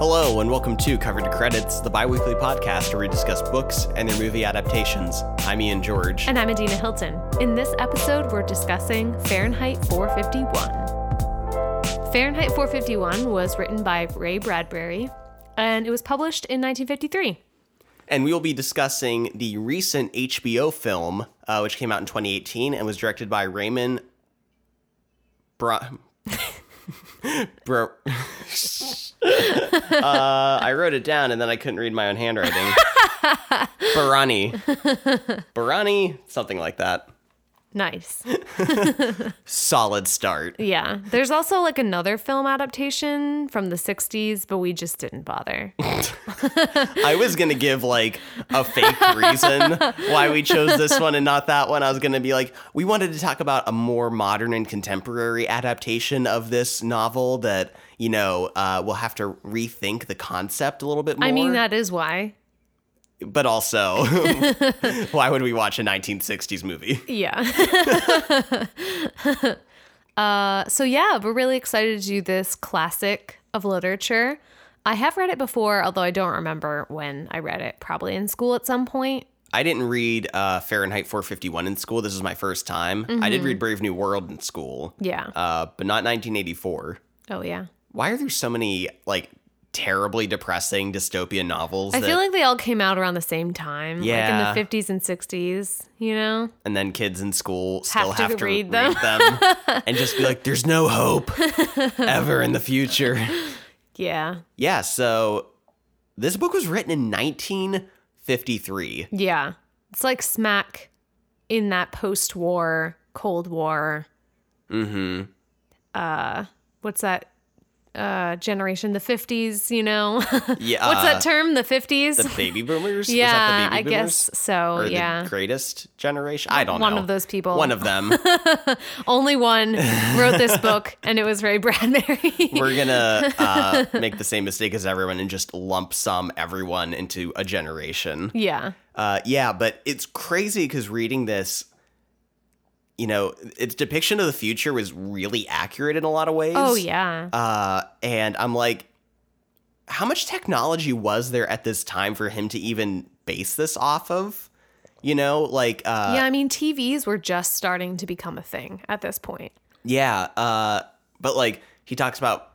Hello, and welcome to Cover to Credits, the bi weekly podcast where we discuss books and their movie adaptations. I'm Ian George. And I'm Adina Hilton. In this episode, we're discussing Fahrenheit 451. Fahrenheit 451 was written by Ray Bradbury, and it was published in 1953. And we will be discussing the recent HBO film, uh, which came out in 2018 and was directed by Raymond Bra. Bro. uh, I wrote it down and then I couldn't read my own handwriting. Barani. Barani, something like that. Nice. Solid start. Yeah. There's also like another film adaptation from the 60s, but we just didn't bother. I was gonna give like a fake reason why we chose this one and not that one. I was gonna be like, we wanted to talk about a more modern and contemporary adaptation of this novel that you know uh, we'll have to rethink the concept a little bit more. I mean, that is why. But also, why would we watch a 1960s movie? Yeah. uh, so, yeah, we're really excited to do this classic of literature. I have read it before, although I don't remember when I read it, probably in school at some point. I didn't read uh, Fahrenheit 451 in school. This is my first time. I did read Brave New World in school, Yeah. uh, but not 1984. oh, yeah. Why are there so many like terribly depressing dystopian novels? I that- feel like they all came out around the same time, Yeah. like in the 50s and 60s, you know? and then kids in school still Have have, to to, read read them. them, and just be like, "There's no hope ever in the future." Yeah. Yeah. So this book was written in 1953. Yeah. It's like smack in that post war, Cold War. Mm-hmm. Uh, what's that uh, generation? The 50s, you know? Yeah. What's uh, that term? The 50s? The baby boomers. yeah, the I baby boomers? guess so. Or yeah. the greatest generation? I don't One know. One of those people. One of them. Only one wrote this book, and it was Ray Bradbury. We're gonna uh, make the same mistake as everyone and just lump sum everyone into a generation. yeah. Uh, yeah, but it's crazy because reading this, you know, its depiction of the future was really accurate in a lot of ways. Oh, yeah. Uh, and I'm like, how much technology was there at this time for him to even base this off of? You know, like, uh, yeah, I mean, TVs were just starting to become a thing at this point. Yeah, uh, but like he talks about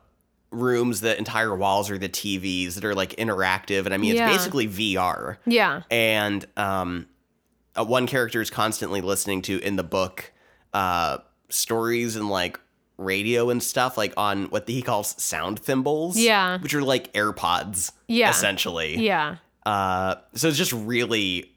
rooms that entire walls are the TVs that are like interactive, and I mean Yeah. it's basically VR. Yeah. And um, uh, one character is constantly listening to in the book uh, stories and like radio and stuff, like on what he calls sound thimbles. Yeah. which are like AirPods. Yeah. essentially. Yeah. Uh, so it's just really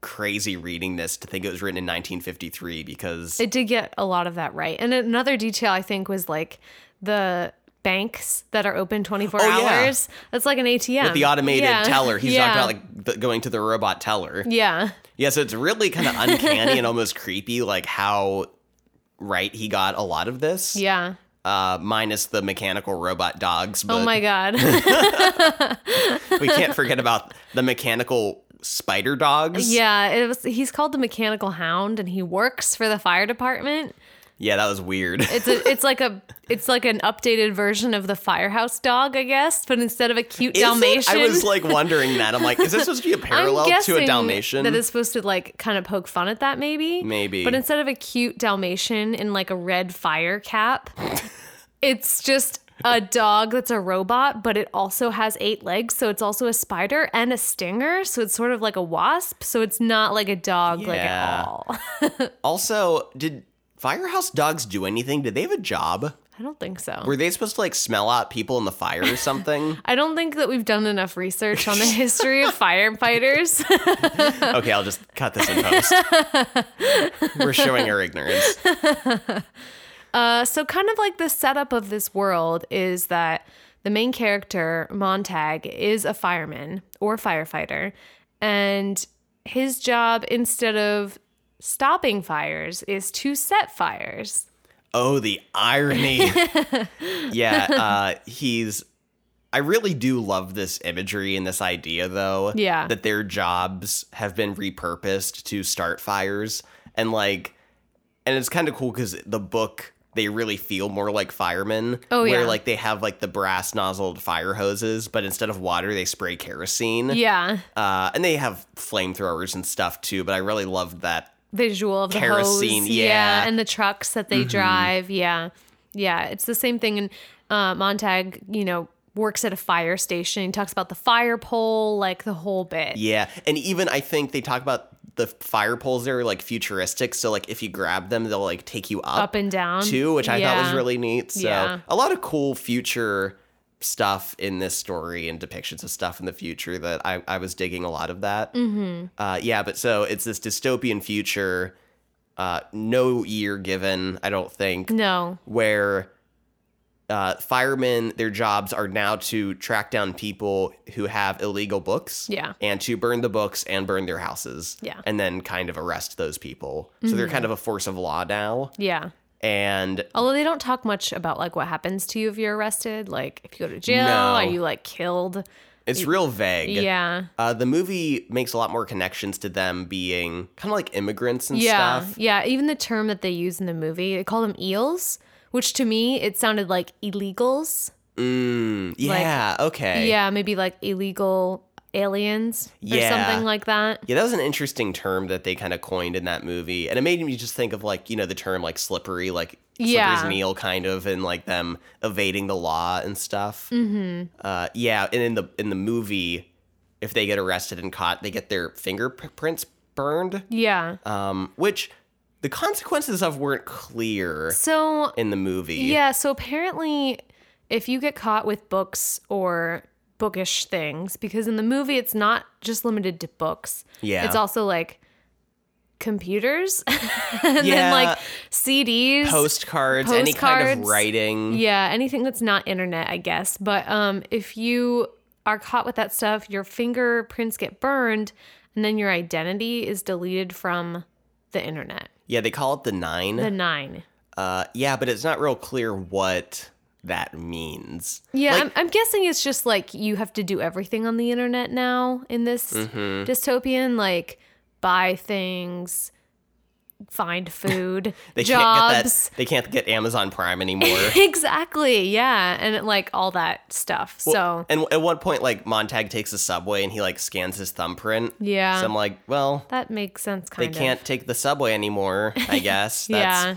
crazy reading this to think it was written in 1953 because It did get a lot of that right. And another detail I think was like the banks that are open 24 Oh, yeah. hours. That's like an ATM. with the automated Yeah. teller. He's yeah. talking about like the, going to the robot teller. Yeah. Yeah, so it's really kind of uncanny and almost creepy, like how right he got a lot of this. Yeah. Uh, minus the mechanical robot dogs. But Oh my God. we can't forget about the mechanical spider dogs. yeah. It was, he's called the mechanical hound and he works for the fire department. Yeah, that was weird. It's a, it's like a, it's like an updated version of the firehouse dog, I guess, but instead of a cute Is it? Dalmatian. I was like wondering that. I'm like, is this supposed to be a parallel to a Dalmatian? That is supposed to like kind of poke fun at that, maybe. Maybe. But instead of a cute Dalmatian in like a red fire cap, it's just a dog that's a robot, but it also has eight legs. So it's also a spider and a stinger. So it's sort of like a wasp. So it's not like a dog like at all. also, did firehouse dogs do anything? Did they have a job? I don't think so. Were they supposed to like smell out people in the fire or something? I don't think that we've done enough research on the history of firefighters. okay, I'll just cut this in post. We're showing our ignorance. Uh, so kind of like the setup of this world is that the main character Montag is a fireman or firefighter, and his job instead of stopping fires is to set fires. Oh, the irony. yeah, uh, he's. I really do love this imagery and this idea, though. Yeah. That their jobs have been repurposed to start fires. And, like, and it's kind of cool because the book they really feel more like firemen. Oh, where yeah. like they have like the brass nozzled fire hoses, but instead of water, they spray kerosene. Yeah. Uh, and they have flamethrowers and stuff too. But I really loved that. Visual of the Kerosene, hose. yeah. Mm-hmm. And the trucks that they drive. Yeah. Yeah. It's the same thing. And uh, Montag, you know, works at a fire station. He talks about the fire pole, like the whole bit. Yeah, and even I think they talk about the fire poles there are like futuristic. So like if you grab them, they'll like take you up, Up and down. too, which I thought was really neat. So Yeah. a lot of cool future stuff in this story and depictions of stuff in the future that I, I was digging a lot of that. Mm-hmm. Uh, yeah, but so it's this dystopian future, uh, no year given, I don't think, No. where uh, firemen, their jobs are now to track down people who have illegal books. Yeah. And to burn the books and burn their houses. Yeah. Mm-hmm. And then kind of arrest those people. So they're kind of a force of law now. Yeah. And Although they don't talk much about like what happens to you if you're arrested. Like if you go to jail, No. are you like killed? it's real vague. Yeah. Uh, the movie makes a lot more connections to them being kind of like immigrants and Yeah. stuff. Yeah. Even the term that they use in the movie, they call them eels, which to me it sounded like illegals. Mm, yeah, okay. Yeah, maybe like illegal aliens or Yeah. something like that. Yeah, that was an interesting term that they kind of coined in that movie. And it made me just think of like, you know, the term like slippery, like Yeah. slippery's meal kind of and like them evading the law and stuff. Mm-hmm. Uh, yeah, and in the in the movie, if they get arrested and caught, they get their fingerprints burned. Yeah. Um, which the consequences of weren't clear So in the movie. Yeah, so apparently if you get caught with books or bookish things, because in the movie it's not just limited to books. Yeah. It's also like computers and Yeah. then like CDs. Postcards, any kind of writing. yeah, anything that's not internet, I guess. But um if you are caught with that stuff, your fingerprints get burned and then your identity is deleted from the internet. Yeah, they call it the nine. The 9. uh, yeah, but it's not real clear what that means. Yeah, Like- I'm, I'm guessing it's just like you have to do everything on the internet now in this Mm-hmm. dystopian, like buy things, find food, They can't get jobs. that. They can't get Amazon Prime anymore. exactly. Yeah, and like all that stuff. so and at one point, like Montag takes the subway and he like scans his thumbprint. Yeah. So I'm like, well, that makes sense. they Kind can't take the subway anymore. I guess that's Yeah.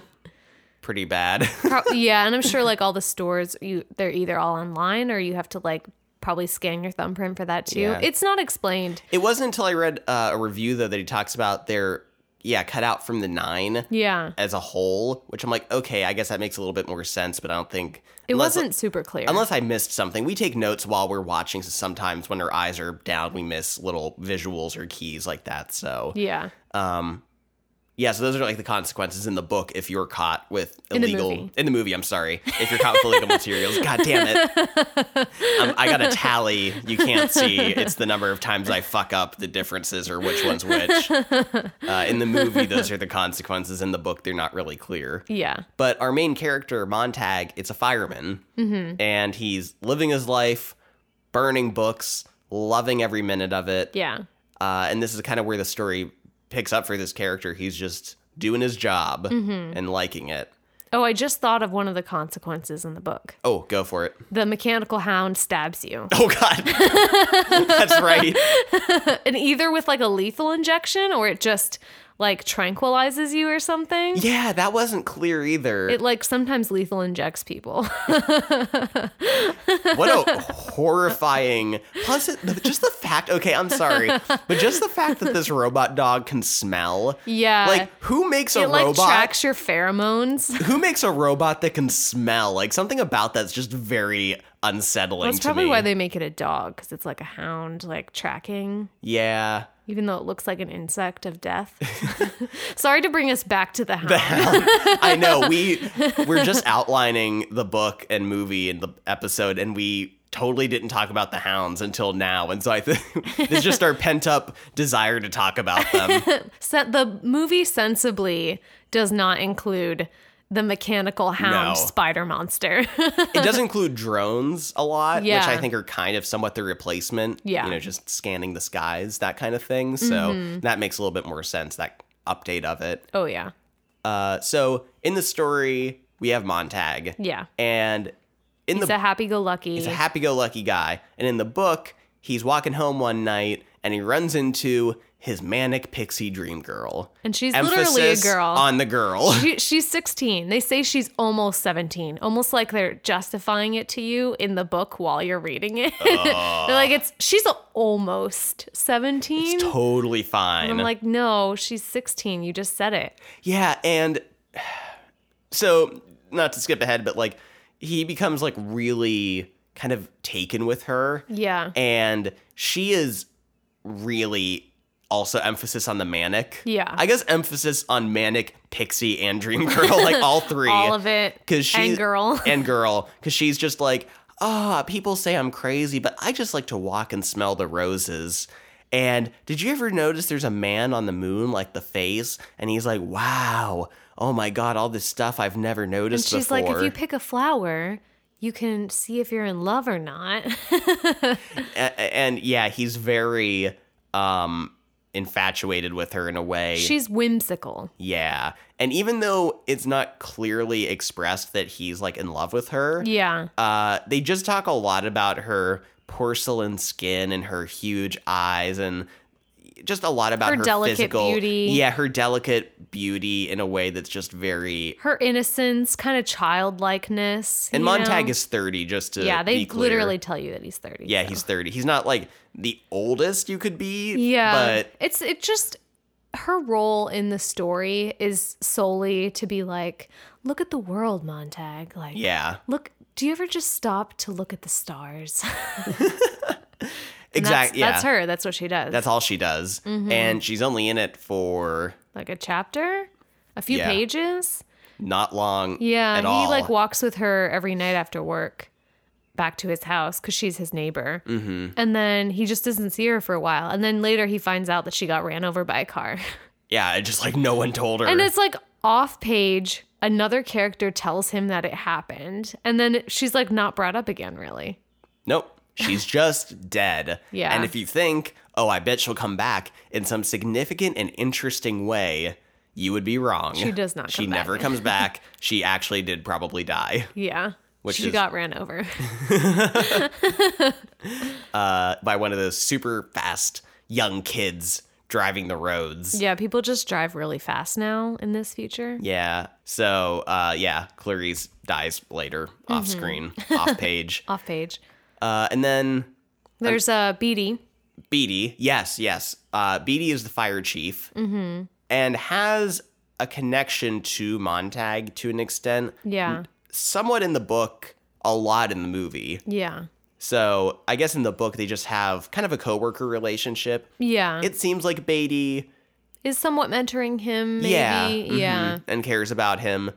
Pretty bad. Yeah, and I'm sure like all the stores, you they're either all online or you have to like probably scan your thumbprint for that too. Yeah. It's not explained. it wasn't until I read uh, a review though that he talks about their yeah cut out from the nine Yeah, as a whole, which I'm like, okay, I guess that makes a little bit more sense, but I don't think it unless- wasn't super clear. Unless I missed something, we take notes while we're watching. So sometimes when our eyes are down, we miss little visuals or keys like that. So yeah. Um, yeah, so those are like the consequences in the book if you're caught with In the illegal movie. in the movie. I'm sorry, if you're caught with illegal materials. God damn it! Um, I got a tally. You can't see. It's the number of times I fuck up the differences or which one's which. Uh, in the movie, those are the consequences. In the book, they're not really clear. Yeah. But our main character, Montag, it's a fireman, Mm-hmm. and he's living his life, burning books, loving every minute of it. Yeah. Uh, and this is kind of where the story picks up for this character. He's just doing his job Mm-hmm. and liking it. Oh, I just thought of one of the consequences in the book. Oh, go for it. The mechanical hound stabs you. Oh, God. That's right. And either with like a lethal injection or it just like tranquilizes you or something. Yeah, that wasn't clear either. It like sometimes lethal injects people. what a horrifying. Plus, it, just the fact. Okay, I'm sorry, but just the fact that this robot dog can smell. yeah. Like, who makes a robot? it like tracks your pheromones. who makes a robot that can smell? Like something about that's just very unsettling That's to probably me. why they make it a dog because it's like a hound, like tracking, yeah. Even though it looks like an insect of death. Sorry to bring us back to the hound. I know we we're just outlining the book and movie in the episode, and we totally didn't talk about the hounds until now, and so I think it's just our pent up desire to talk about them. Se- the movie sensibly does not include the mechanical hound No. spider monster. It does include drones a lot, which I think are kind of somewhat the replacement. Yeah. you know, just scanning the skies, that kind of thing. So that makes a little bit more sense. That update of it. oh yeah. Uh, so in the story, we have Montag. Yeah. And in He's the a happy go lucky. he's a happy-go-lucky guy, and in the book, he's walking home one night and he runs into his manic pixie dream girl. And she's literally a girl. on the girl. She, she's 16. They say she's almost 17. Almost like they're justifying it to you in the book while you're reading it. they're like, it's she's almost 17. totally fine. I'm like, no, she's 16. You just said it. Yeah, and so not to skip ahead, but like he becomes like really kind of taken with her. Yeah. And she is really also emphasis on the manic. Yeah. I guess emphasis on manic, pixie, and dream girl, like all three. All of it. Cause she And girl. and girl, because she's just like, ah, people say I'm crazy, but I just like to walk and smell the roses. And did you ever notice there's a man on the moon, like the face, and he's like, wow, oh my god, all this stuff I've never noticed And she's before. like, if you pick a flower, you can see if you're in love or not. A- and yeah, he's very um infatuated with her in a way. she's whimsical. yeah. And even though it's not clearly expressed that he's like in love with her, Yeah. uh they just talk a lot about her porcelain skin and her huge eyes and just a lot about Her her, delicate physical beauty. Yeah, her delicate beauty in a way that's just very Her innocence, kind of childlikeness. and Montag know? is 30 just to Yeah, they literally tell you that he's 30. Yeah, so. he's 30. He's not like the oldest you could be. Yeah. But it's it just her role in the story is solely to be like, look at the world, Montag. Like yeah, look do you ever just stop to look at the stars? exactly. Yeah. That's her. That's what she does. That's all she does. Mm-hmm. And she's only in it for like a chapter, a few Yeah. pages. not long Yeah, he all. like walks with her every night after work back to his house because she's his neighbor. Mm-hmm. And then he just doesn't see her for a while. And then later he finds out that she got ran over by a car. yeah, just like no one told her. and it's like off page, another character tells him that it happened. And then she's like not brought up again, really. nope. She's just dead. Yeah. And if you think, oh, I bet she'll come back in some significant and interesting way, you would be wrong. She does not She come back. never comes back. She actually did probably die Yeah. Which she is- got ran over. uh, by one of those super fast young kids driving the roads. yeah, people just drive really fast now in this future. Yeah. So, uh, yeah, Clarice dies later Mm-hmm. off screen, off page. Off page. Uh, and then There's uh, Beatty. Beatty, yes, yes. Uh, Beatty is the fire chief Mm-hmm. and has a connection to Montag to an extent, Yeah. Somewhat in the book, a lot in the movie. Yeah. So I guess in the book they just have kind of a coworker relationship. Yeah. It seems like Beatty, is somewhat mentoring him, maybe. yeah, Yeah. mhm, and cares about him.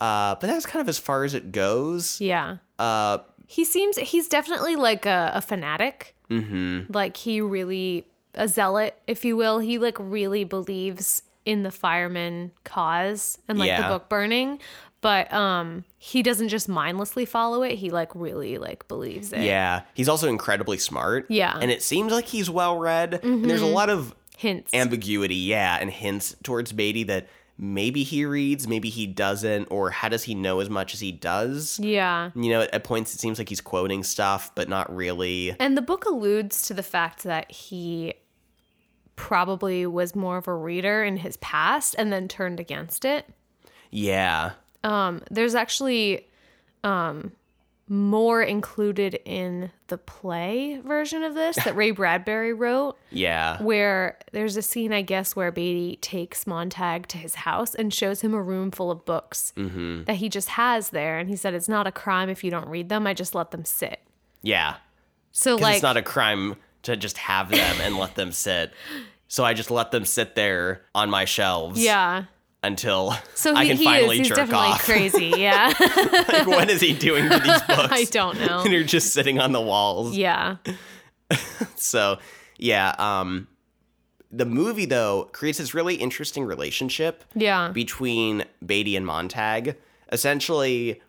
Uh, but that's kind of as far as it goes. Yeah. Uh, He seems he's definitely like a, a fanatic. Mm-hmm. Like he really a zealot, if you will. He like really believes in the fireman cause and like Yeah. the book burning. But um he doesn't just mindlessly follow it. He like really like believes it. Yeah, he's also incredibly smart. Yeah. and it seems like he's well read. And there's a lot of Hints. ambiguity, yeah, and hints towards Beatty that maybe he reads, maybe he doesn't, or how does he know as much as he does? yeah. You know, at, at points it seems like he's quoting stuff, but not really. And the book alludes to the fact that he probably was more of a reader in his past and then turned against it. Yeah, Um, there's actually um, more included in the play version of this that Ray Bradbury wrote, yeah, where there's a scene, I guess, where Beatty takes Montag to his house and shows him a room full of books that he just has there. And he said, It's not a crime if you don't read them, I just let them sit. yeah. So, like, it's not a crime to just have them and let them sit. So I just let them sit there on my shelves yeah. Until So I can he finally is. He's jerk definitely off. crazy. Yeah. like, when is he doing to these books? I don't know. and they're just sitting on the walls. Yeah. So, yeah, um the movie though creates this really interesting relationship Yeah. between Beatty and Montag. Essentially,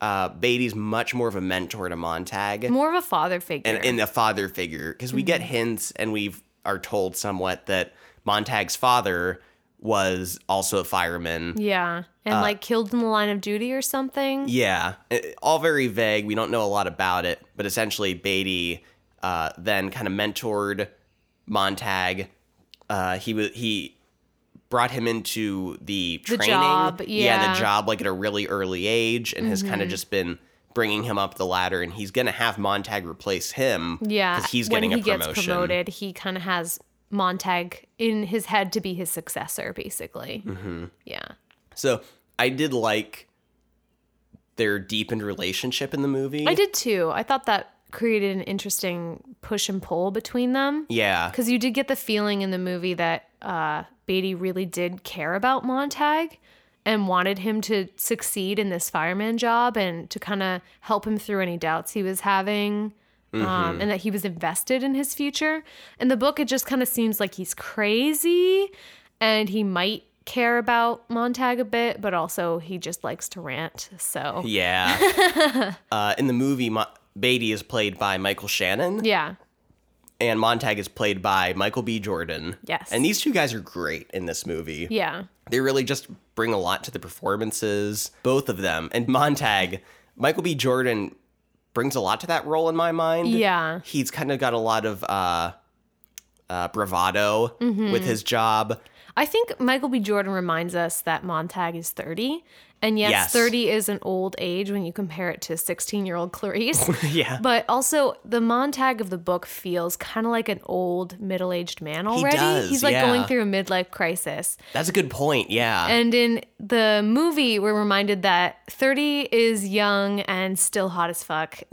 uh Beatty's much more of a mentor to Montag More of a father figure. and, and a father figure because we Mm-hmm. get hints and we are told somewhat that Montag's father was also a fireman. Yeah. And like killed in the line of duty or something. Yeah, it- all very vague. We don't know a lot about it, but essentially, Beatty uh, then kind of mentored Montag. Uh, he was he brought him into the The training, job, yeah. Mm-hmm. the job, like at a really early age, and has kind of just been bringing him up the ladder. And he's gonna have Montag replace him, Yeah. because he's when he a promotion. gets promoted, he kind of has Montag in his head to be his successor, basically. Mm-hmm. Yeah. So I did like their deepened relationship in the movie. I did too. I thought that created an interesting push and pull between them. Yeah, Because you did get the feeling in the movie that uh, Beatty really did care about Montag and wanted him to succeed in this fireman job and to kind of help him through any doubts he was having. Um, and that he was invested in his future. In the book, it just kind of seems like he's crazy and he might care about Montag a bit, but also he just likes to rant. So, Yeah. uh, in the movie, Mo- Beatty is played by Michael Shannon, yeah. and Montag is played by Michael B. Jordan. Yes. And these two guys are great in this movie. Yeah. They really just bring a lot to the performances, both of them. And Montag, Michael B. Jordan brings a lot to that role in my mind. Yeah. He's kind of got a lot of uh, uh, bravado Mm-hmm. with his job. I think Michael B. Jordan reminds us that Montag is 30. And yes, Yes. 30 is an old age when you compare it to 16 year old Clarice. yeah. but also, the Montag of the book feels kind of like an old middle aged man already. He does, He's like yeah. going through a midlife crisis. That's a good point. Yeah. And in the movie, we're reminded that 30 is young and still hot as fuck.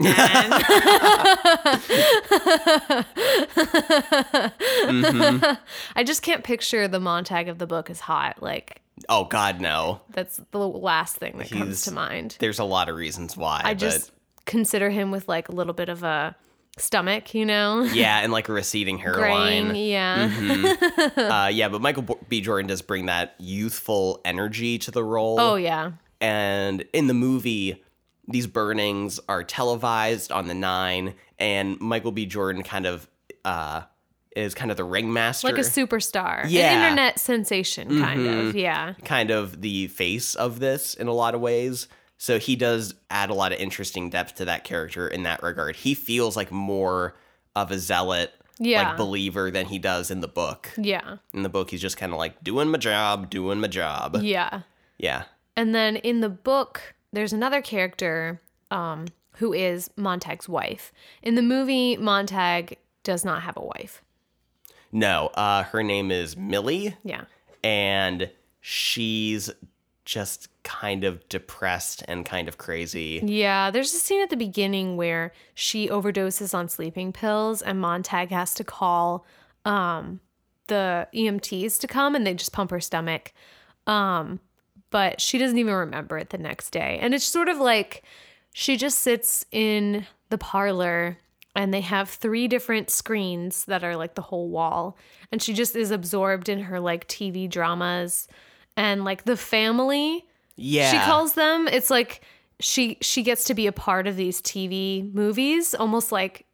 And mm-hmm. I just can't picture the Montag of the book as hot. Like, oh, God, no. that's the last thing that comes to mind. There's a lot of reasons why. I but- just consider him with like a little bit of a stomach, you know? Yeah, and like a receding hairline. Graying, yeah. uh, yeah, but Michael B. Jordan does bring that youthful energy to the role. Oh, yeah. And in the movie, these burnings are televised on the Nine, and Michael B. Jordan kind of uh, is kind of the ringmaster, Like a superstar. Yeah. An internet sensation, kind of. Yeah. kind of the face of this in a lot of ways. So he does add a lot of interesting depth to that character in that regard. He feels like more of a zealot, Yeah. like believer than he does in the book. Yeah. In the book, he's just kind of like doing my job, doing my job. Yeah. Yeah. And then in the book, there's another character um, who is Montag's wife. In the movie, Montag does not have a wife. No, uh, her name is Millie, Yeah. and she's just kind of depressed and kind of crazy. Yeah, there's a scene at the beginning where she overdoses on sleeping pills and Montag has to call um the EMTs to come and they just pump her stomach. Um but she doesn't even remember it the next day. And it's sort of like she just sits in the parlor and they have three different screens that are like the whole wall and she just is absorbed in her like TV dramas and like the family Yeah. she calls them it's like she she gets to be a part of these tv movies almost like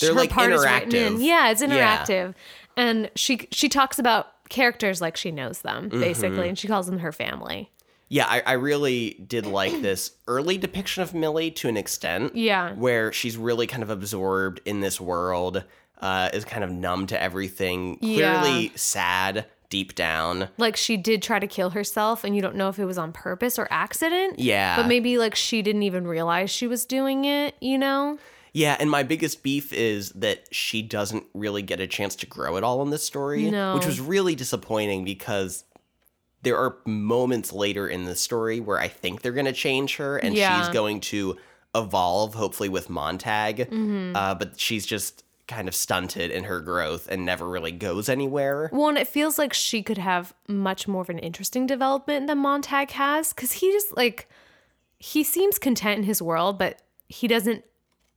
They're, her like, part is written in. interactive. yeah it's Yeah. interactive and she she talks about characters like she knows them Mm-hmm. basically and she calls them her family Yeah, I, I really did like this early depiction of Millie to an extent. Yeah. Where she's really kind of absorbed in this world, uh, is kind of numb to everything, Yeah. clearly sad deep down. like she did try to kill herself and you don't know if it was on purpose or accident Yeah. but maybe like she didn't even realize she was doing it you know Yeah, and my biggest beef is that she doesn't really get a chance to grow at all in this story, No. which was really disappointing because there are moments later in the story where I think they're going to change her and Yeah. she's going to evolve, hopefully with Montag, Mm-hmm. uh, but she's just kind of stunted in her growth and never really goes anywhere. Well, and it feels like she could have much more of an interesting development than Montag has because he just like he seems content in his world, but he doesn't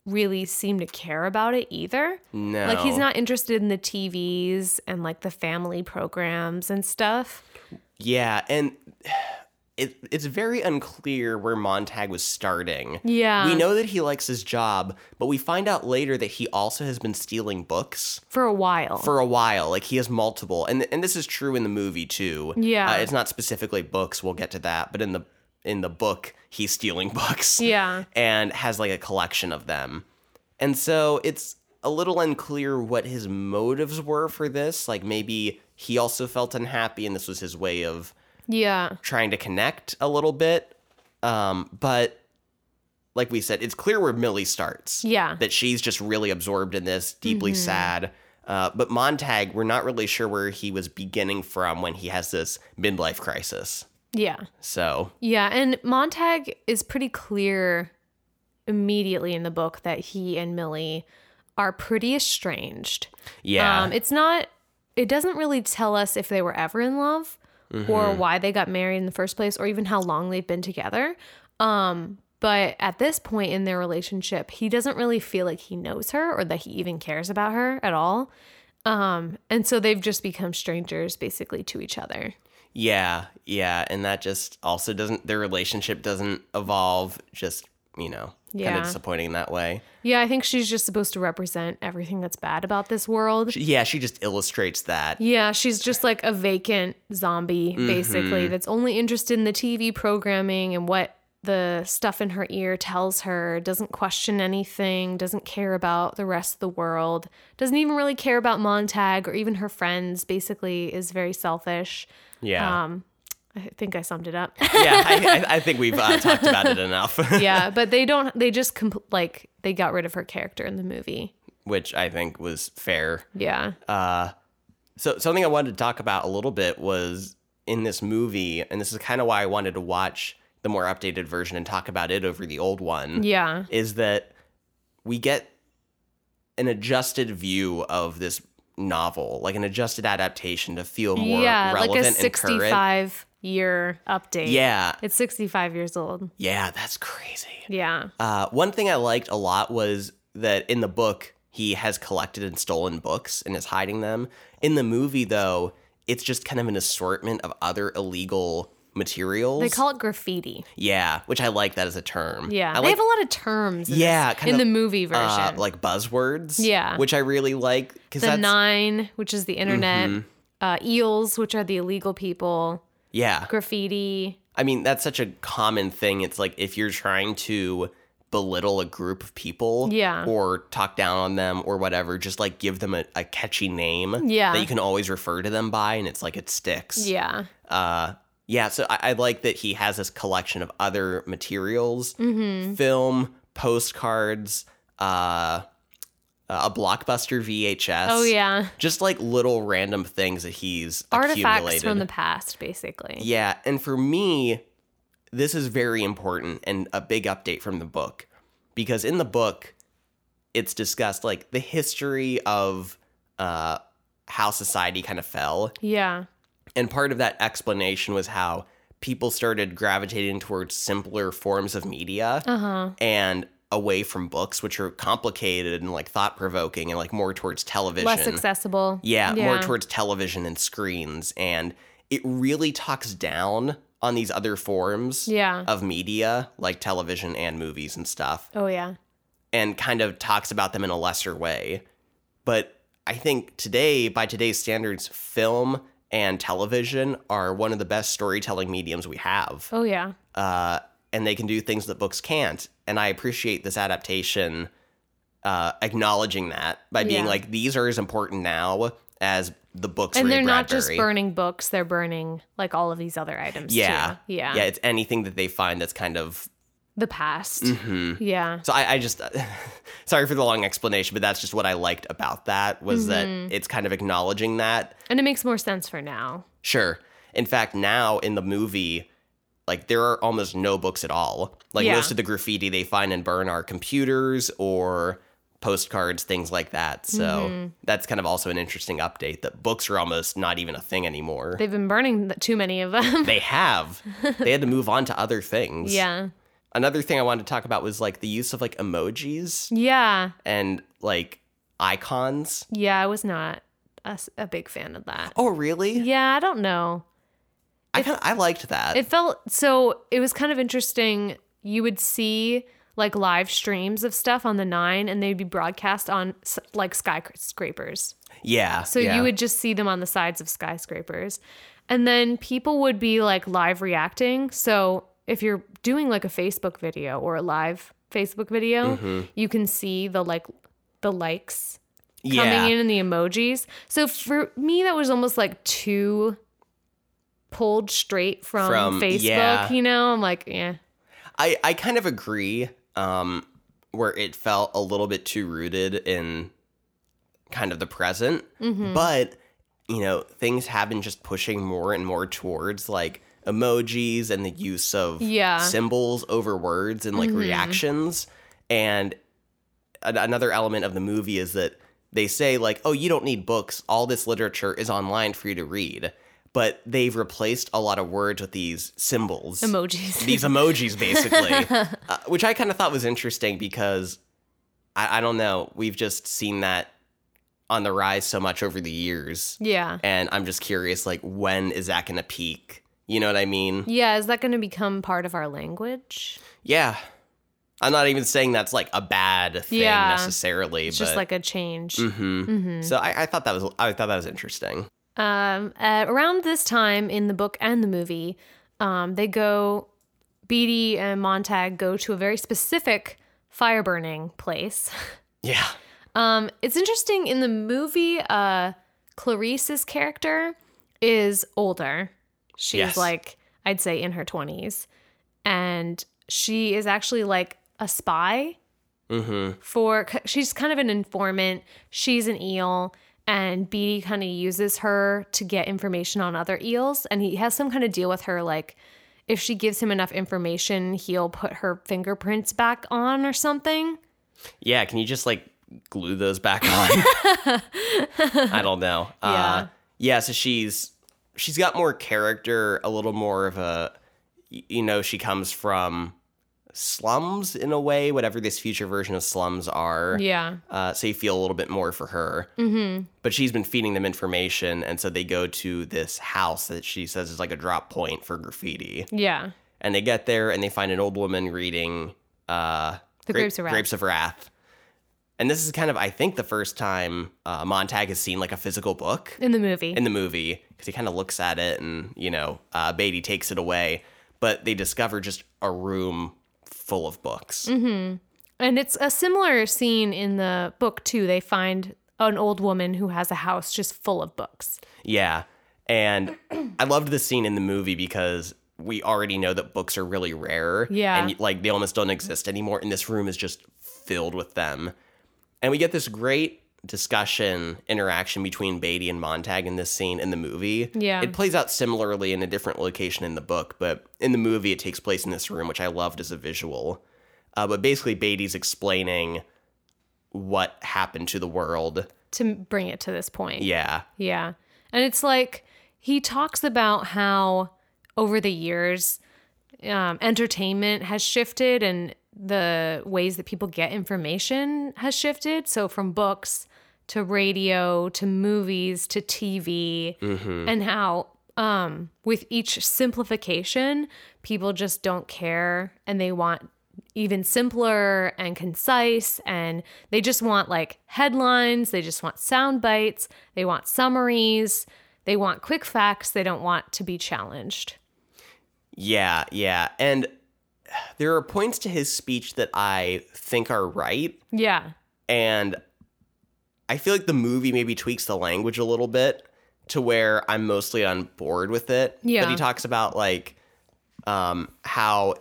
really seem to care about it either. No. Like he's not interested in the TVs and like the family programs and stuff. Yeah, and it, it's very unclear where Montag was starting. Yeah. We know that he likes his job, but we find out later that he also has been stealing books For a while. for a while. Like he has multiple, and and this is true in the movie too. Yeah. uh, it's not specifically books. We'll get to that, but in the in the book, he's stealing books. yeah. and has like a collection of them. And so it's a little unclear what his motives were for this. Like maybe he also felt unhappy and this was his way of Yeah. trying to connect a little bit. Um, but like we said, it's clear where Millie starts. Yeah. That she's just really absorbed in this, deeply Mm-hmm. sad. Uh, but Montag, we're not really sure where he was beginning from when he has this midlife crisis. Yeah. So Yeah, and Montag is pretty clear immediately in the book that he and Millie are pretty estranged. yeah, Um, it's not, it doesn't really tell us if they were ever in love or why they got married in the first place or even how long they've been together. Um, but at this point in their relationship, he doesn't really feel like he knows her or that he even cares about her at all. Um, and so they've just become strangers basically to each other. Yeah, yeah, and that just also doesn't their relationship doesn't evolve. Just you know, kind of disappointing in that way. Yeah, I think she's just supposed to represent everything that's bad about this world. Yeah, she just illustrates that. Yeah, she's just like a vacant zombie, basically, mm-hmm. that's only interested in the TV programming and what the stuff in her ear tells her, doesn't question anything, doesn't care about the rest of the world, doesn't even really care about Montag or even her friends, basically, is very selfish. Yeah, Um, I think I summed it up. yeah. I, I, think we've uh, talked about it enough. yeah, but they don't, they just, compl- like, they got rid of her character in the movie. Which I think was fair. Yeah. So something I wanted to talk about a little bit was in this movie, and this is kind of why I wanted to watch the more updated version and talk about it over the old one. Yeah. is that we get an adjusted view of this novel, like an adjusted adaptation to feel more yeah, like relevant a and current. 65 year update. Yeah, It's 65 years old. yeah, that's crazy. Yeah. Uh, one thing I liked a lot was that in the book he has collected and stolen books and is hiding them. In the movie, though, it's just kind of an assortment of other illegal materials. They call it graffiti. yeah, which I like that as a term. Yeah. I they like have a lot of terms in, Yeah, this- in of, the movie version. uh, like buzzwords. Yeah. which I really like because the that's nine, which is the internet, Mm-hmm. uh, eels, which are the illegal people, yeah. graffiti. I mean, that's such a common thing. It's like if you're trying to belittle a group of people Yeah. or talk down on them or whatever, just like give them a, a catchy name Yeah. that you can always refer to them by and it's like it sticks. Yeah. Uh, yeah, so I, I like that he has this collection of other materials Mm-hmm. film, postcards, uh, a blockbuster VHS. Oh, yeah. Just like little random things that he's Artifacts accumulated. from the past, basically. Yeah, and for me, this is very important and a big update from the book because in the book, it's discussed like the history of uh, how society kind of fell, Yeah. And part of that explanation was how people started gravitating towards simpler forms of media Uh-huh. and away from books, which are complicated and like thought provoking, and like more towards television. Less accessible. Yeah, more towards television and screens. And it really talks down on these other forms Yeah. of media, like television and movies and stuff, Oh, yeah. and kind of talks about them in a lesser way. But I think today, by today's standards, film and television are one of the best storytelling mediums we have. Oh, yeah. Uh, and they can do things that books can't. And I appreciate this adaptation uh, acknowledging that by being Yeah. like, these are as important now as the books. And Ray they're not just burning books, they're burning like all of these other items. Yeah, Too. Yeah. yeah. It's anything that they find that's kind of. The past. Mhm. Yeah. So I, I just, sorry for the long explanation, but that's just what I liked about that was that Mm-hmm. it's kind of acknowledging that. And it makes more sense for now. Sure. In fact, now in the movie, like there are almost no books at all. Like Yeah. most of the graffiti they find and burn are computers or postcards, things like that. So Mm-hmm. that's kind of also an interesting update that books are almost not even a thing anymore. They've been burning too many of them. they have. they had to move on to other things. yeah. Another thing I wanted to talk about was like the use of like emojis Yeah. and like icons. Yeah. I was not a big fan of that. Oh, really? Yeah. I don't know. I kind of I liked that. It felt so it was kind of interesting. You would see like live streams of stuff on the 9 and they'd be broadcast on like skyscrapers. yeah. So yeah. you would just see them on the sides of skyscrapers. And then people would be like live reacting. So if you're doing like a Facebook video or a live Facebook video, Mm-hmm. you can see the like the likes yeah. coming in and the emojis. So for me that was almost like too pulled straight from, From- Facebook, yeah. you know? I'm like, yeah. I, I kind of agree um, where it felt a little bit too rooted in kind of the present. Mm-hmm. But, you know, things have been just pushing more and more towards like emojis and the use of Yeah. Mm-hmm. symbols over words and like reactions. And a- another element of the movie is that they say, like, oh, you don't need books. All this literature is online for you to read. But they've replaced a lot of words with these symbols Emojis. these emojis basically uh, which i kind of thought was interesting because I, I don't know we've just seen that on the rise so much over the years yeah. and i'm just curious like when is that going to peak you know what i mean Yeah, is that going to become part of our language? yeah i'm not even saying that's like a bad thing Yeah. necessarily It's but just like a change. Mhm. so I, I thought that was i thought that was interesting Um, around this time in the book and the movie, um, they go, Beatty and Montag go to a very specific fire burning place. yeah Um, it's interesting in the movie, uh, Clarice's character is older. She's Yes. like, I'd say in her 20s. And she is actually like a spy mm-hmm for she's kind of an informant. She's an eel, and Beatty kind of uses her to get information on other eels. And he has some kind of deal with her, like if she gives him enough information, he'll put her fingerprints back on or something. Yeah, can you just like glue those back on? I don't know. Yeah. Uh, yeah, so she's she's got more character, a little more of a you know, she comes from slums in a way, whatever this future version of slums are. Yeah. Uh, so you feel a little bit more for her. Mm-hmm. But she's been feeding them information, and so they go to this house that she says is like a drop point for graffiti. Yeah. And they get there and they find an old woman reading uh, The Grapes of Wrath. Grapes of Wrath. And this is kind of, I think, the first time uh, Montag has seen like a physical book In the movie. in the movie because he kind of looks at it and, you know, uh, Beatty takes it away. But they discover just a room full of books. Mm-hmm. And it's a similar scene in the book too. They find an old woman who has a house just full of books. Yeah. And I loved the scene in the movie because we already know that books are really rare. Yeah. And like they almost don't exist anymore. And this room is just filled with them. And we get this great discussion interaction between Beatty and Montag in this scene in the movie. Yeah. It plays out similarly in a different location in the book, but in the movie it takes place in this room, which I loved as a visual. Uh, but basically Beatty's explaining what happened to the world. to bring it to this point. Yeah. Yeah. And it's like he talks about how over the years, um, entertainment has shifted and the ways that people get information has shifted. So from books to radio to movies to TV, and how um, with each simplification, people just don't care and they want even simpler and concise and they just want like headlines. They just want sound bites. They want summaries. They want quick facts. They don't want to be challenged. Yeah, yeah. And there are points to his speech that I think are right. yeah And I feel like the movie maybe tweaks the language a little bit to where I'm mostly on board with it. Yeah. But he talks about like um, how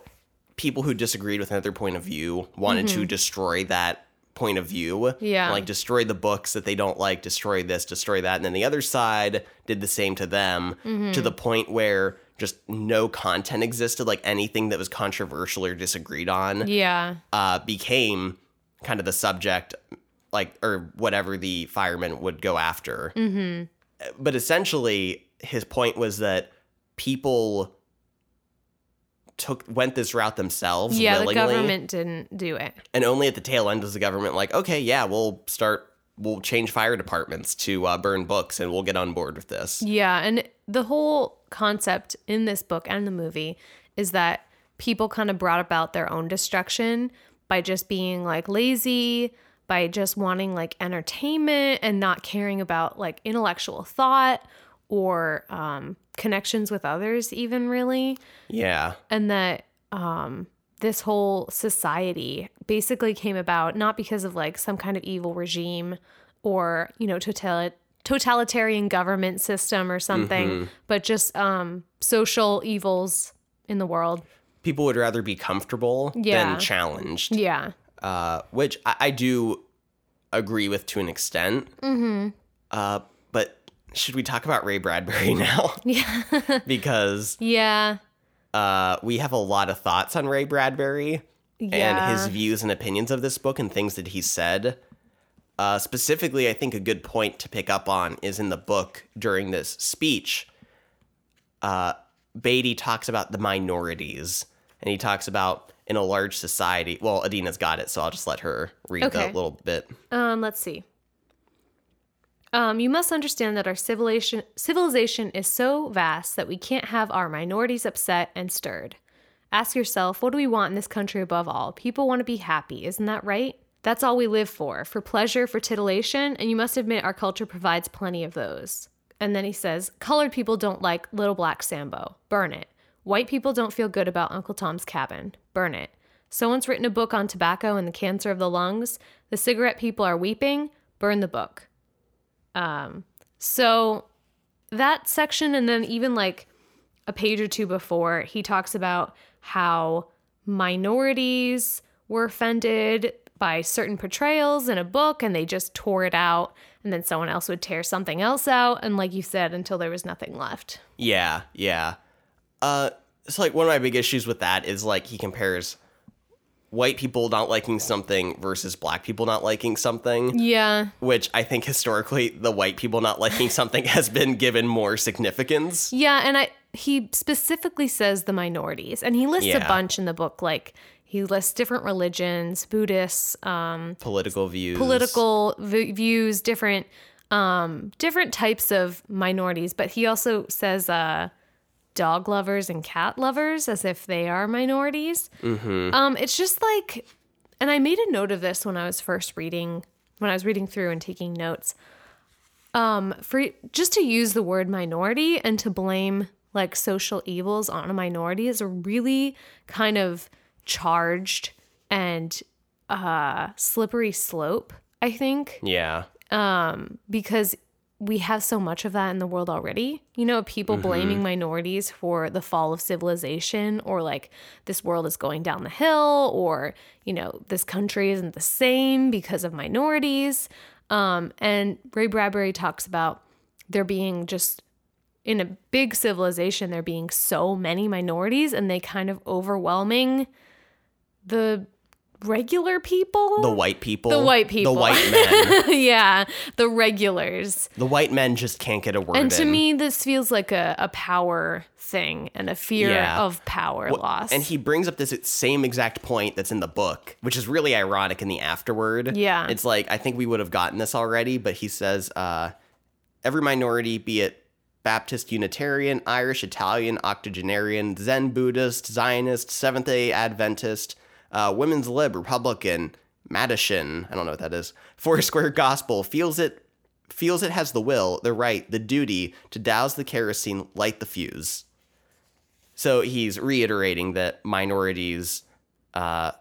people who disagreed with another point of view wanted to destroy that point of view. Mm-hmm. Yeah. Like destroy the books that they don't like, destroy this, destroy that. And then the other side did the same to them Mm-hmm. to the point where just no content existed, like anything that was controversial or disagreed on yeah uh, became kind of the subject, like or whatever the firemen would go after. Mm-hmm. But essentially, his point was that people took went this route themselves yeah the government didn't do it and only at the tail end was the government like, okay, yeah, we'll start. We'll change fire departments to uh, burn books, and we'll get on board with this. yeah and the whole concept in this book and the movie is that people kind of brought about their own destruction by just being like lazy, by just wanting like entertainment and not caring about like intellectual thought or um, connections with others, even really. Yeah. And that um, this whole society basically came about not because of like some kind of evil regime or, you know, total- totalitarian government system or something, but just um, social evils in the world. People would rather be comfortable Yeah. than challenged. Yeah. uh, which I, I do agree with to an extent. Mm-hmm. Uh, but should we talk about Ray Bradbury now? Yeah. because yeah. uh, we have a lot of thoughts on Ray Bradbury Yeah. and his views and opinions of this book and things that he said. Uh, specifically, I think a good point to pick up on is in the book during this speech. Uh, Beatty talks about the minorities, and he talks about in a large society. Well, Adina's got it, so I'll just let her read Okay. the little bit. Um, let's see. Um, you must understand that our civilization civilization is so vast that we can't have our minorities upset and stirred. Ask yourself, what do we want in this country above all? People want to be happy, isn't that right? That's all we live for, for pleasure, for titillation, and you must admit our culture provides plenty of those. And then he says, colored people don't like Little Black Sambo. Burn it. White people don't feel good about Uncle Tom's Cabin. Burn it. Someone's written a book on tobacco and the cancer of the lungs. The cigarette people are weeping. Burn the book. Um, so that section, and then even like a page or two before, he talks about how minorities were offended by certain portrayals in a book and they just tore it out. And then someone else would tear something else out. And like you said, until there was nothing left. Yeah, yeah. Uh, it's like one of my big issues with that is like he compares white people not liking something versus black people not liking something. Yeah. which I think historically the white people not liking something has been given more significance. Yeah, and I he specifically says the minorities, and he lists a bunch in the book. Like he lists different religions, Buddhists, um, Political views. political v- views, different um, different types of minorities. But he also says uh, dog lovers and cat lovers as if they are minorities. Um, it's just like, and I made a note of this when I was first reading, when I was reading through and taking notes. Um, for just to use the word minority and to blame like social evils on a minority is a really kind of charged and uh slippery slope, I think Yeah. Um because we have so much of that in the world already. You know, people blaming minorities for the fall of civilization or like this world is going down the hill or, you know, this country isn't the same because of minorities. Um, and Ray Bradbury talks about there being just in a big civilization, there being so many minorities and they kind of overwhelming the regular people. The white people. The white people. The white men. yeah, the regulars. the white men just can't get a word And to in. me, this feels like a, a power thing and a fear Yeah. of power loss. And he brings up this same exact point that's in the book, which is really ironic in the afterword. Yeah. It's like, I think we would have gotten this already, but he says, uh, every minority, be it Baptist, Unitarian, Irish, Italian, Octogenarian, Zen Buddhist, Zionist, Seventh day Adventist, uh, Women's Lib, Republican, Madison, I don't know what that is, Foursquare Gospel, feels it feels it has the will, the right, the duty to douse the kerosene, light the fuse. So he's reiterating that minorities uh,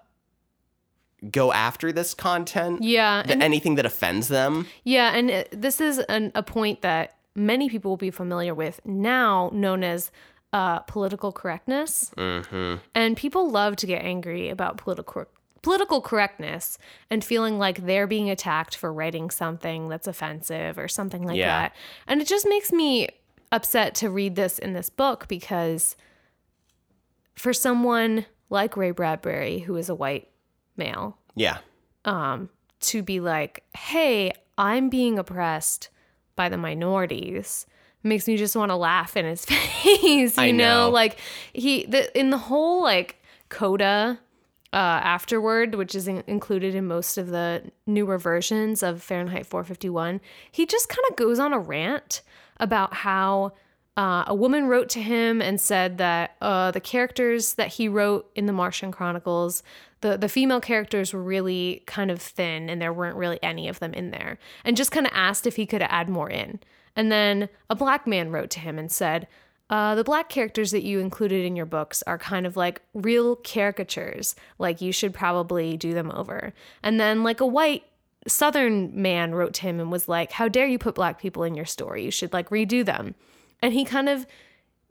go after this content, yeah, th- anything that offends them. yeah, and it, this is an, a point that many people will be familiar with now, known as uh, political correctness. Mm-hmm. And people love to get angry about political political correctness and feeling like they're being attacked for writing something that's offensive or something like Yeah. that. And it just makes me upset to read this in this book because for someone like Ray Bradbury, who is a white male, Yeah. to be like, hey, I'm being oppressed by the minorities makes me just want to laugh in his face. You know? know. like he the in the whole like coda uh, afterward, which is in- included in most of the newer versions of Fahrenheit 451, he just kind of goes on a rant about how uh, a woman wrote to him and said that uh, the characters that he wrote in the Martian Chronicles, the, the female characters were really kind of thin and there weren't really any of them in there. And just kind of asked if he could add more in. And then a black man wrote to him and said, uh, the black characters that you included in your books are kind of like real caricatures. Like you should probably do them over. And then like a white southern man wrote to him and was like, "How dare you put black people in your story? You should like redo them." And he kind of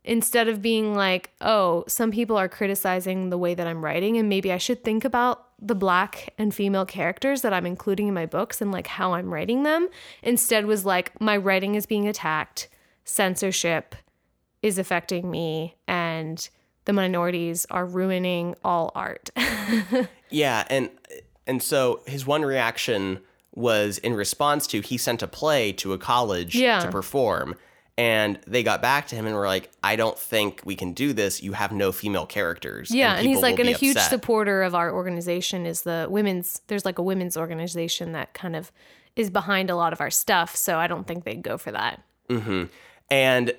instead of being like, "Oh, some people are criticizing the way that I'm writing and maybe I should think about the black and female characters that I'm including in my books and like how I'm writing them," instead was like, "My writing is being attacked. Censorship is affecting me and the minorities are ruining all art. yeah, and and so his one reaction was in response to he sent a play to a college Yeah. to perform and they got back to him and were like I don't think we can do this. You have no female characters. yeah, and, he's like, and a be huge supporter of our organization is the women's. There's like a women's organization that kind of is behind a lot of our stuff. So I don't think they'd go for that. Mm-hmm. And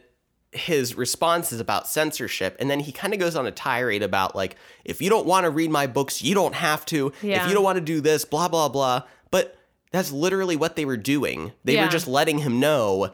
his response is about censorship. And then he kind of goes on a tirade about, like, if you don't want to read my books, you don't have to. Yeah. If you don't want to do this, blah, blah, blah. But that's literally what they were doing. They Yeah. were just letting him know,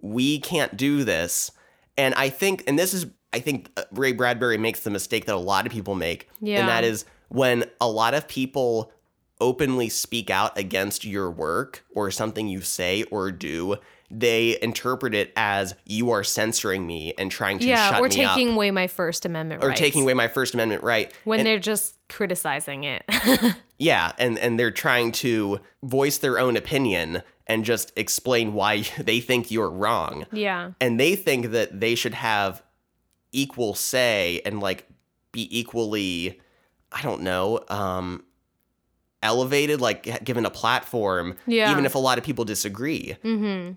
we can't do this. And I think, and this is, I think uh, Ray Bradbury makes the mistake that a lot of people make. Yeah. And that is when a lot of people openly speak out against your work or something you say or do, they interpret it as you are censoring me and trying to yeah, shut or me taking away my First Amendment or rights. taking away my First Amendment right. when And- they're just criticizing it. yeah, and and they're trying to voice their own opinion and just explain why they think you're wrong. yeah. And they think that they should have equal say and like be equally I don't know, um elevated like given a platform Yeah. even if a lot of people disagree. Mm-hmm.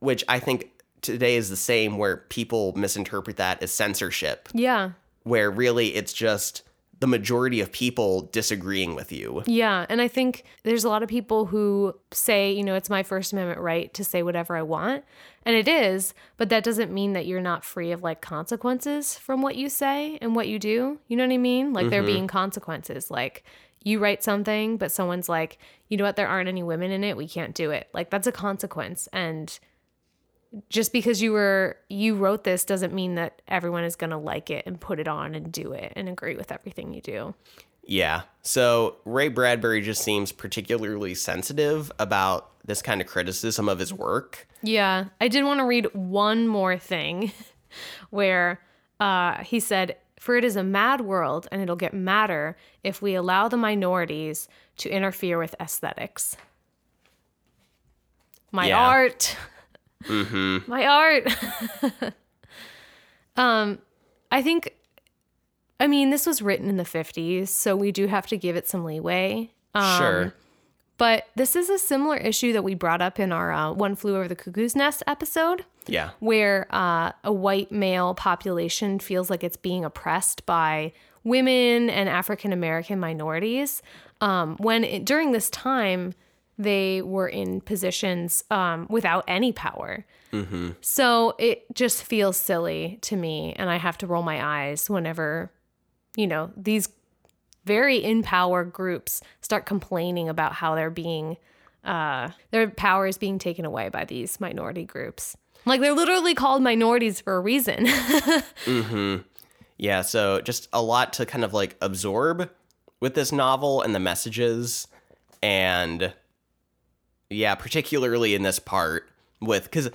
Which I think today is the same, where people misinterpret that as censorship, Yeah. where really it's just the majority of people disagreeing with you. Yeah, and I think there's a lot of people who say, you know, it's my First Amendment right to say whatever I want. And it is, but that doesn't mean that you're not free of like consequences from what you say and what you do. You know what I mean? Like there mm-hmm. being consequences. Like you write something, but someone's like, you know what, there aren't any women in it, we can't do it. Like that's a consequence. And just because you were you wrote this doesn't mean that everyone is going to like it and put it on and do it and agree with everything you do. Yeah. So Ray Bradbury just seems particularly sensitive about this kind of criticism of his work. Yeah, I did want to read one more thing where uh, he said, For it is a mad world, and it'll get madder if we allow the minorities to interfere with aesthetics. My Yeah. art. Mm-hmm. My art. um, I think, I mean, this was written in the 50s, so we do have to give it some leeway. Um, sure. But this is a similar issue that we brought up in our uh, One Flew Over the Cuckoo's Nest episode, Yeah. where uh, a white male population feels like it's being oppressed by women and African American minorities. Um, when it, during this time, they were in positions um, without any power. So it just feels silly to me, and I have to roll my eyes whenever, you know, these very in power groups start complaining about how they're being uh their power is being taken away by these minority groups like they're literally called minorities for a reason Yeah. So just a lot to kind of like absorb with this novel and the messages. And yeah, particularly in this part with, because I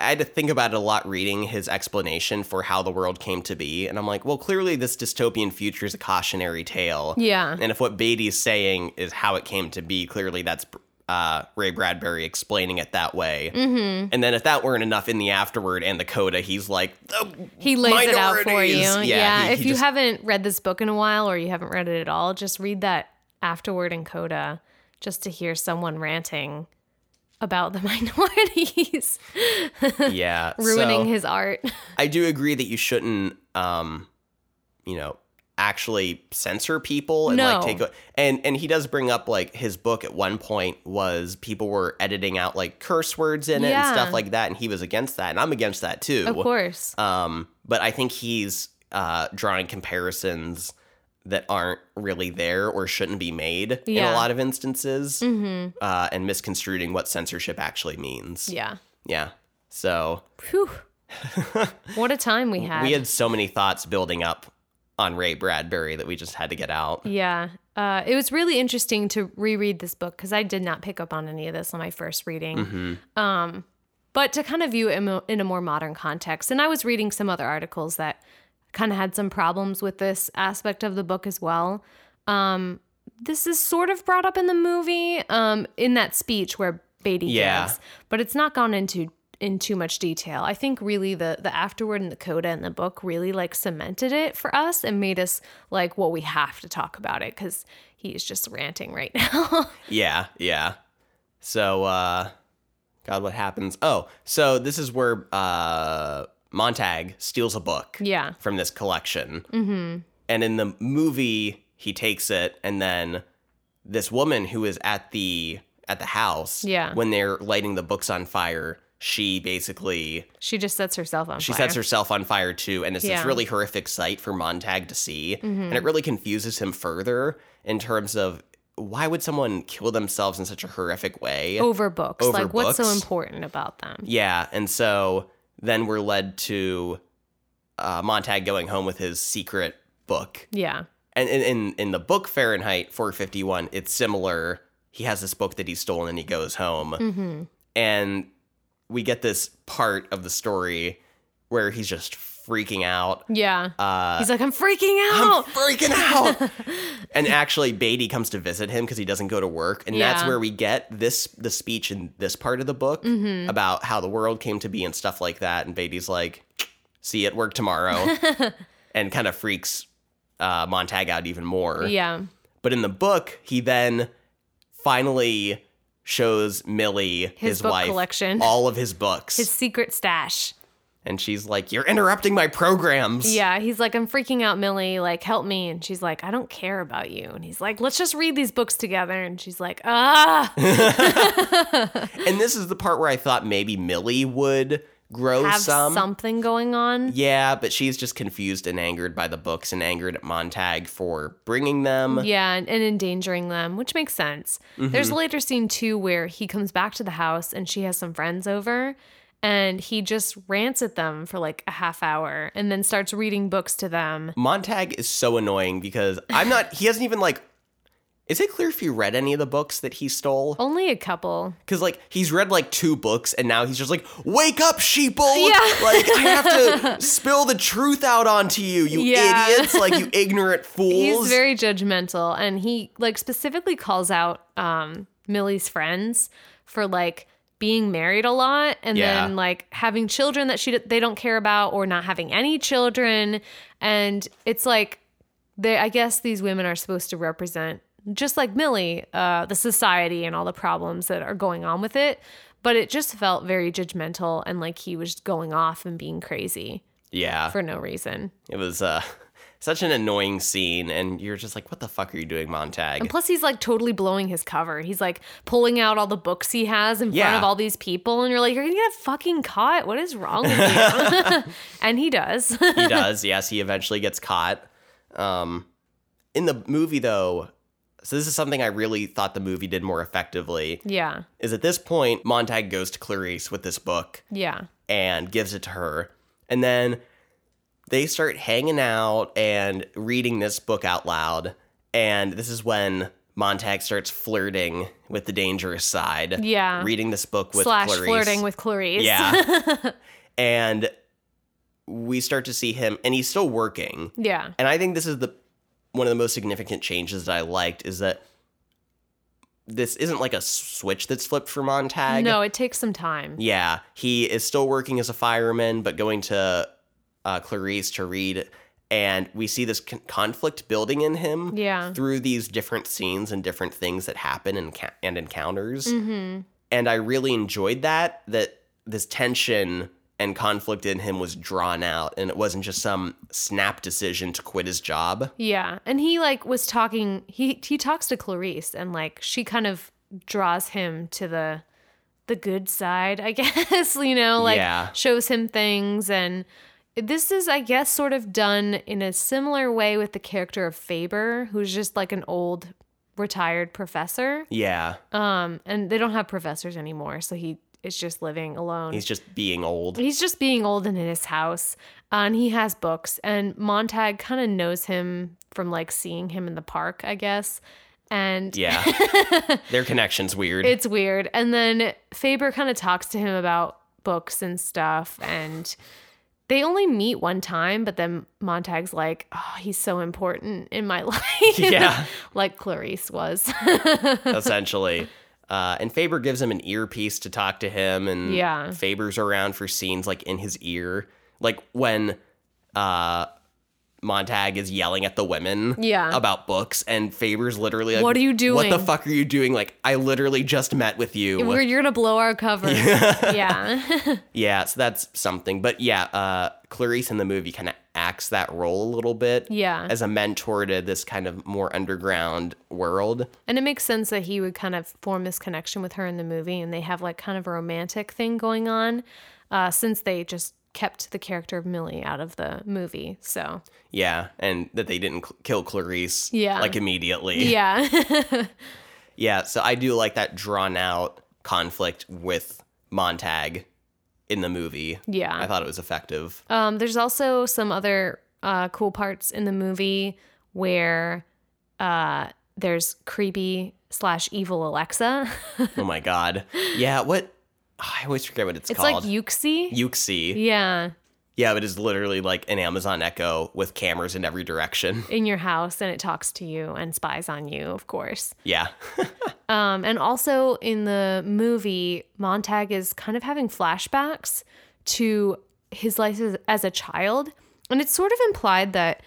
I had to think about it a lot reading his explanation for how the world came to be. And I'm like, well, clearly this dystopian future is a cautionary tale. yeah And if what Beatty's saying is how it came to be, clearly that's uh, Ray Bradbury explaining it that way. Mm-hmm. And then if that weren't enough in the afterword and the coda, he's like, he lays it out for you minorities. yeah, he- if he you just- haven't read this book in a while or you haven't read it at all just read that afterword and coda just to hear someone ranting about the minorities yeah, ruining so his art I do agree that you shouldn't, um, you know, actually censor people and No. like take a- and and he does bring up like his book at one point was people were editing out like curse words in it and stuff like that and he was against that and I'm against that too. Of course. Um, but I think he's uh, drawing comparisons that aren't really there or shouldn't be made in a lot of instances, uh, and misconstruing what censorship actually means. yeah. Yeah. So Whew. what a time we had. we had so many thoughts building up on Ray Bradbury that we just had to get out. Yeah. Uh, it was really interesting to reread this book because I did not pick up on any of this on my first reading. Mm-hmm. Um, but to kind of view it in a more modern context. And I was reading some other articles that kind of had some problems with this aspect of the book as well. Um, this is sort of brought up in the movie um, in that speech where Beatty Yeah. gives, but it's not gone into in too much detail. I think really the the afterword and the coda in the book really like cemented it for us and made us like, well, we have to talk about it because he's just ranting right now. Yeah, yeah. So, uh, God, what happens? Oh, so this is where uh, Montag steals a book. yeah. from this collection. Mm-hmm. And in the movie, he takes it, and then this woman who is at the at the house, Yeah. when they're lighting the books on fire, she basically She just sets herself on she fire. sets herself on fire too, and it's this Yeah. Mm-hmm. really horrific sight for Montag to see, and it really confuses him further in terms of why would someone kill themselves in such a horrific way? over books. Over like what's so important about them? Yeah, and so then we're led to uh, Montag going home with his secret book. Yeah. And in, in in the book Fahrenheit 451, it's similar. He has this book that he's stolen and he goes home. Mm-hmm. And we get this part of the story where he's just freaking out. Yeah. Uh, He's like, I'm freaking out. I'm freaking out. and actually, Beatty comes to visit him because he doesn't go to work, and that's where we get this the speech in this part of the book Mm-hmm. about how the world came to be and stuff like that. And Beatty's like, "See you at work tomorrow," and kind of freaks uh, Montag out even more. yeah. But in the book, he then finally shows Millie his, His book wife collection. all of his books, His secret stash. And she's like, "You're interrupting my programs." Yeah, he's like, I'm freaking out, Millie. Like, help me. And she's like, I don't care about you. And he's like, let's just read these books together. And she's like, ah, And this is the part where I thought maybe Millie would grow have some. something going on. Yeah, but she's just confused and angered by the books and angered at Montag for bringing them. Yeah, and, and endangering them, which makes sense. There's a later scene too where he comes back to the house and she has some friends over and he just rants at them for like a half hour and then starts reading books to them. Montag is so annoying because I'm not, he hasn't even like, is it clear if he read any of the books that he stole? Only a couple. Because like he's read like two books and now he's just like, wake up, sheeple! Yeah. Like I have to spill the truth out onto you, you Yeah. idiots! Like you ignorant fools. He's very judgmental and he like specifically calls out um Millie's friends for like being married a lot and Yeah. then like having children that she they don't care about or not having any children and it's like they I guess these women are supposed to represent just like Millie uh the society and all the problems that are going on with it but it just felt very judgmental and like he was going off and being crazy yeah. for no reason. It was uh such an annoying scene and you're just like, what the fuck are you doing, Montag? And plus, he's like totally blowing his cover. He's like pulling out all the books he has in front of all these people, and you're like, you're gonna get fucking caught. What is wrong with you? and he does. he does. Yes, he eventually gets caught. Um, in the movie, though, so this is something I really thought the movie did more effectively. yeah, Is at this point, Montag goes to Clarisse with this book yeah, and gives it to her, and then they start hanging out and reading this book out loud. And this is when Montag starts flirting with the dangerous side. Yeah. reading this book with slash Clarisse. flirting with Clarisse. Yeah. and we start to see him and he's still working. yeah, And I think this is the one of the most significant changes that I liked is that this isn't like a switch that's flipped for Montag. no, it takes some time. Yeah, he is still working as a fireman, but going to uh, Clarisse to read, and we see this con- conflict building in him. Yeah. through these different scenes and different things that happen and ca- and encounters. Mm-hmm. And I really enjoyed that. That this tension and conflict in him was drawn out and it wasn't just some snap decision to quit his job. Yeah, and he like was talking. He he talks to Clarisse, and like she kind of draws him to the the good side, I guess. you know, like Yeah. shows him things, and this is, I guess, sort of done in a similar way with the character of Faber, who's just like an old retired professor. Yeah. Um, and they don't have professors anymore, so he is just living alone. He's just being old. He's just being old and in his house, uh, and he has books. And Montag kind of knows him from like seeing him in the park, I guess. And Yeah. Their connection's weird. it's weird. And then Faber kind of talks to him about books and stuff. And they only meet one time, but then Montag's like, oh, he's so important in my life. Yeah. like Clarisse was. essentially. Uh, and Faber gives him an earpiece to talk to him, and Yeah. Faber's around for scenes like in his ear, like when uh, Montag is yelling at the women Yeah. about books, and Faber's literally like, What are you doing? What the fuck are you doing? Like, I literally just met with you. We're, you're going to blow our cover. yeah. yeah, so that's something. But yeah, uh, Clarisse in the movie kind of acts that role a little bit. Yeah. As a mentor to this kind of more underground world. And it makes sense that he would kind of form this connection with her in the movie, and they have like kind of a romantic thing going on, uh, since they just kept the character of Millie out of the movie. So Yeah, and that they didn't cl- kill Clarisse Yeah. like immediately. yeah, Yeah, so I do like that drawn out conflict with Montag in the movie. Yeah. I thought it was effective. um, there's also some other uh, cool parts in the movie where uh, there's creepy slash evil Alexa. oh my god. Yeah, what I always forget what it's, called. it's like. Yuxie. Yuxie. yeah, Yeah, but it's literally like an Amazon Echo with cameras in every direction. in your house, and it talks to you and spies on you, of course. Yeah. Um, and also in the movie, Montag is kind of having flashbacks to his life as, as a child. And it's sort of implied that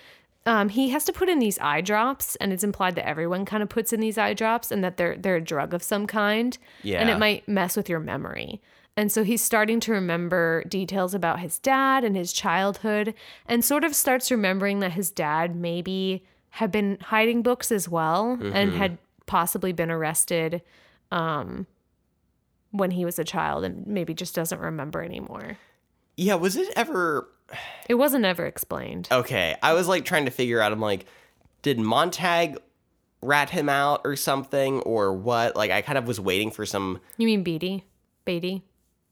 um, he has to put in these eye drops, and it's implied that everyone kind of puts in these eye drops and that they're they're a drug of some kind. yeah. And it might mess with your memory. And so he's starting to remember details about his dad and his childhood, and sort of starts remembering that his dad maybe had been hiding books as well and had possibly been arrested um, when he was a child and maybe just doesn't remember anymore. yeah, was it ever It wasn't ever explained. Okay, I was like trying to figure out I'm like did Montag rat him out or something or what? Like I kind of was waiting for some You mean Beatty? Beatty?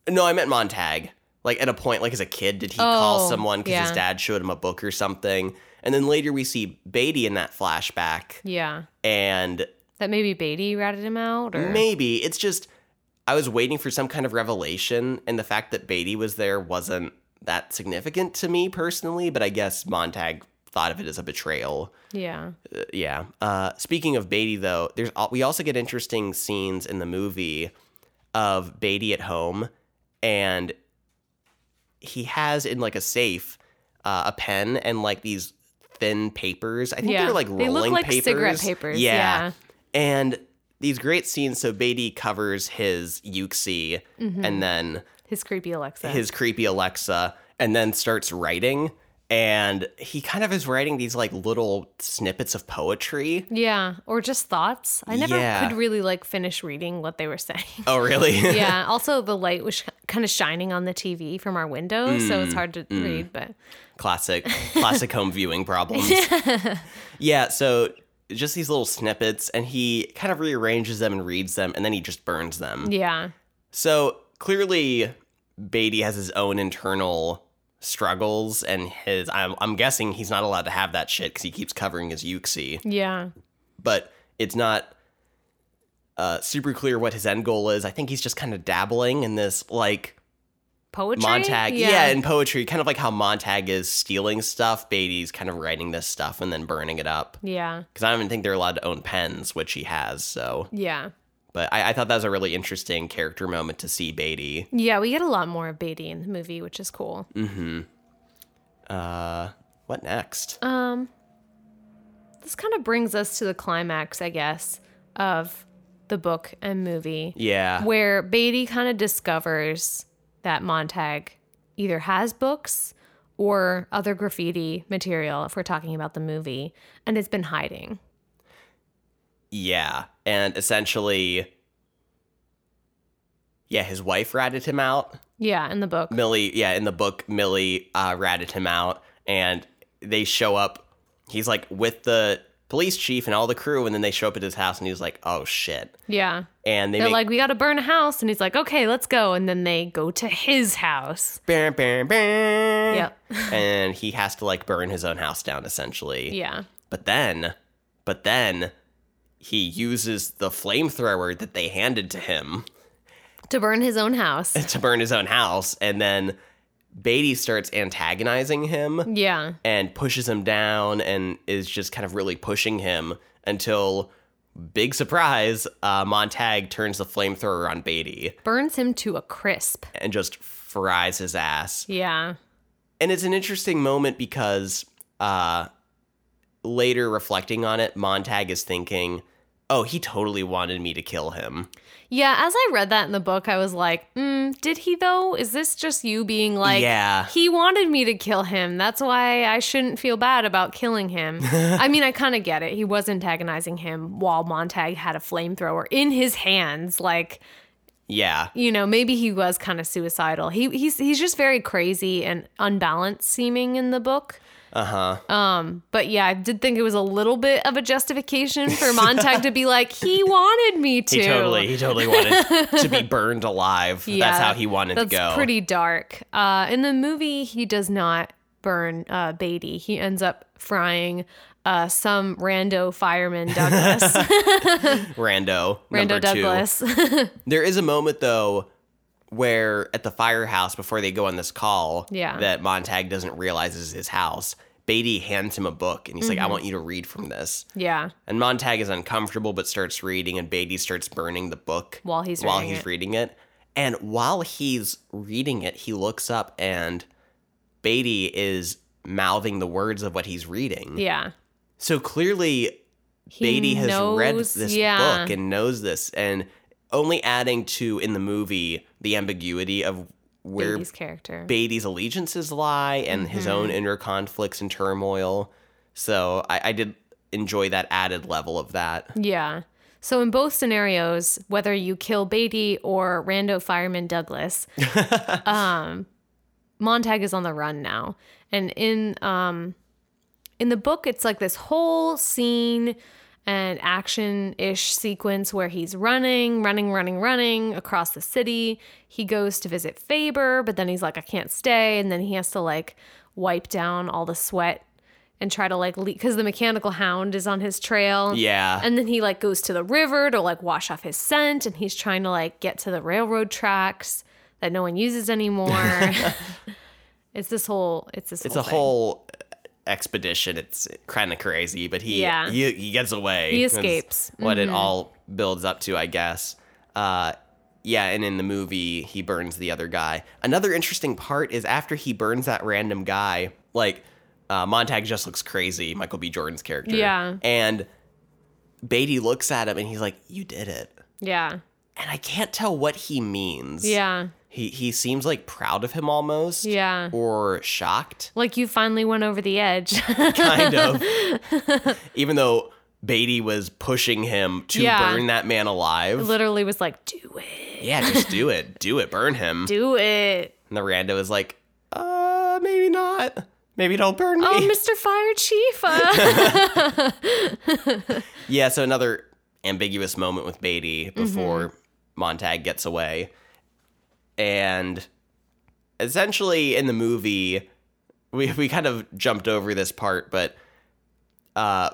No, I meant Montag. Like at a point, like as a kid, did he oh, call Oh, someone because his dad showed him a book or something? And then later we see Beatty in that flashback, Yeah. and That maybe Beatty ratted him out or maybe it's just I was waiting for some kind of revelation, and the fact that Beatty was there wasn't that significant to me personally. But I guess Montag thought of it as a betrayal. Yeah. Uh, yeah. Uh, speaking of Beatty, though, there's we also get interesting scenes in the movie of Beatty at home, and he has in like a safe uh, a pen and like these thin papers. I think Yeah. they're like They rolling look like papers. cigarette papers, yeah. And these great scenes. So Beatty covers his Yuxie Mm-hmm. and then His creepy Alexa. his creepy Alexa and then starts writing. And he kind of is writing these like little snippets of poetry. yeah, or just thoughts. I never Yeah. could really like finish reading what they were saying. Oh, really? yeah. Also, the light was kind of shining on the TV from our window, so Mm, it's hard to read. But classic, classic home viewing problems. yeah. yeah. So just these little snippets, and he kind of rearranges them and reads them, and then he just burns them. yeah, So clearly, Beatty has his own internal struggles, and his. I'm, I'm guessing he's not allowed to have that shit because he keeps covering his Yuxie. yeah, but it's not uh, super clear what his end goal is. I think he's just kind of dabbling in this like poetry. Montag, yeah. in poetry, kind of like how Montag is stealing stuff. Beatty's kind of writing this stuff and then burning it up. yeah, Because I don't even think they're allowed to own pens, which he has. So, yeah, but I, I thought that was a really interesting character moment to see Beatty. yeah. We get a lot more of Beatty in the movie, which is cool. Mm-hmm. Uh, what next? Um, this kind of brings us to the climax, I guess, of the book and movie, yeah, where Beatty kind of discovers that Montag either has books or other graffiti material if we're talking about the movie, and it's been hiding. Yeah. And essentially, yeah, his wife ratted him out. Yeah, in the book. Millie, yeah, in the book, Millie uh, ratted him out, and they show up. He's like with the police chief and all the crew, and then they show up at his house, and he's like, "Oh shit!" Yeah. And they They're make like, we got to burn a house. And he's like, okay, let's go. And then they go to his house. bam, bam, bam. Yep. and he has to like burn his own house down, essentially. Yeah. But then, but then, he uses the flamethrower that they handed to him To burn his own house. to burn his own house, and then Beatty starts antagonizing him. Yeah. and pushes him down and is just kind of really pushing him until big surprise uh, montag turns the flamethrower on beatty Burns him to a crisp. and just fries his ass Yeah. and it's an interesting moment because uh, later reflecting on it montag is thinking oh he totally wanted me to kill him Yeah. As I read that in the book, I was like, mm, did he though? Is this just you being like, Yeah. he wanted me to kill him. That's why I shouldn't feel bad about killing him. I mean, I kind of get it. He was antagonizing him while Montag had a flamethrower in his hands. Like, yeah you know, maybe he was kind of suicidal. He he's he's just very crazy and unbalanced seeming in the book. Uh-huh Um, But yeah, I did think it was a little bit of a justification for Montag to be like, he wanted me to. he totally he totally wanted to be burned alive that's how he wanted to go pretty dark. Uh, in the movie, he does not burn uh, Beatty. He ends up frying uh, some rando fireman Douglas. rando rando. Douglas. There is a moment though where at the firehouse before they go on this call Yeah. that Montag doesn't realize is his house. Beatty hands him a book and he's Mm-hmm. like, I want you to read from this. yeah. And Montag is uncomfortable but starts reading and Beatty starts burning the book While he's while reading he's it. reading it. And while he's reading it, he looks up and Beatty is mouthing the words of what he's reading. Yeah. So clearly He Beatty has read this yeah. book and knows this, and only adding to in the movie the ambiguity of where Beatty's character. Beatty's allegiances lie and his own Mm-hmm. inner conflicts and turmoil. So I, I did enjoy that added level of that. Yeah. So in both scenarios, whether you kill Beatty or rando fireman Douglas, um, Montag is on the run now. And in um, in the book, it's like this whole scene and action ish sequence where he's running, running, running, running across the city. He goes to visit Faber, but then he's like, I can't stay. And then he has to like wipe down all the sweat and try to like leave because the mechanical hound is on his trail. Yeah. And then he like goes to the river to like wash off his scent and he's trying to like get to the railroad tracks that no one uses anymore. it's this whole it's this It's whole a thing. whole expedition. It's kind of crazy, but he, Yeah. he he gets away. He escapes. Mm-hmm. What it all builds up to, I guess. Uh, yeah, and in the movie, he burns the other guy. Another interesting part is after he burns that random guy, like uh, Montag just looks crazy. Michael B. Jordan's character. Yeah. and Beatty looks at him and he's like, "You did it," Yeah. and I can't tell what he means. Yeah. He he seems like proud of him almost. Yeah. Or shocked. Like you finally went over the edge. kind of. Even though Beatty was pushing him to Yeah. burn that man alive. Literally was like, do it. yeah, just do it. Do it. Burn him. Do it. And the rando is like, uh, maybe not. Maybe don't burn me. Oh, Mr. Fire Chief. Uh, yeah, so another ambiguous moment with Beatty before Mm-hmm. Montag gets away. And essentially in the movie, we, we kind of jumped over this part, but uh,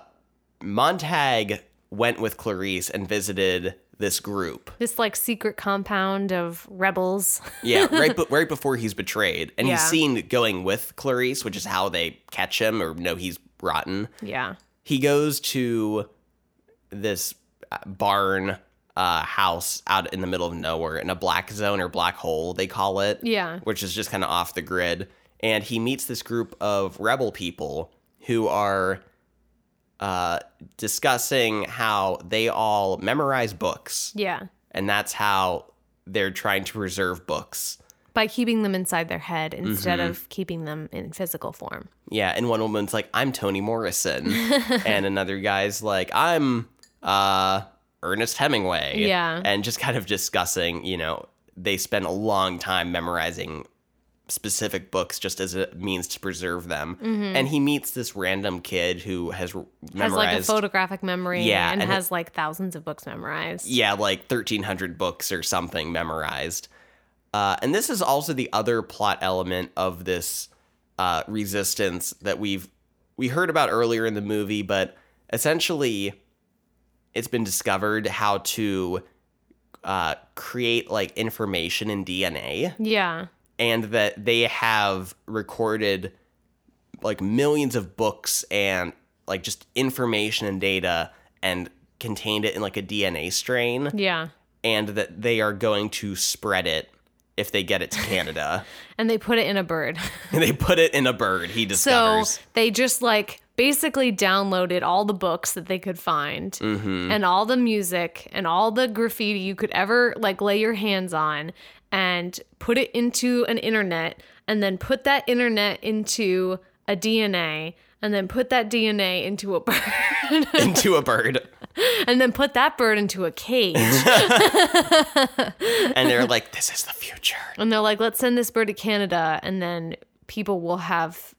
Montag went with Clarisse and visited this group. this like secret compound of rebels. Yeah, right, but right before he's betrayed, and he's seen going with Clarisse, which is how they catch him or know he's rotten. yeah. He goes to this uh, barn uh, house out in the middle of nowhere in a black zone or black hole they call it. Yeah. which is just kind of off the grid, and he meets this group of rebel people who are uh, discussing how they all memorize books Yeah. and that's how they're trying to preserve books by keeping them inside their head instead Mm-hmm. of keeping them in physical form. Yeah, and one woman's like, I'm Toni Morrison. and another guy's like, I'm uh Ernest Hemingway. Yeah. And just kind of discussing, you know, they spend a long time memorizing specific books just as a means to preserve them. And he meets this random kid who has Mm-hmm. Has like a photographic memory Yeah, and, and it- has like thousands of books memorized. yeah, like 1300 books or something memorized. Uh, and this is also the other plot element of this uh, resistance that we've we heard about earlier in the movie, but essentially, it's been discovered how to uh, create like information in DNA, Yeah. and that they have recorded like millions of books and like just information and data and contained it in like a DNA strain Yeah. and that they are going to spread it if they get it to Canada. And they put it in a bird. and they put it in a bird, he discovers. so they just like basically downloaded all the books that they could find Mm-hmm. and all the music and all the graffiti you could ever like lay your hands on and put it into an internet and then put that internet into a DNA and then put that DNA into a bird into a bird. And then put that bird into a cage. And they're like, this is the future. and they're like, let's send this bird to Canada and then people will have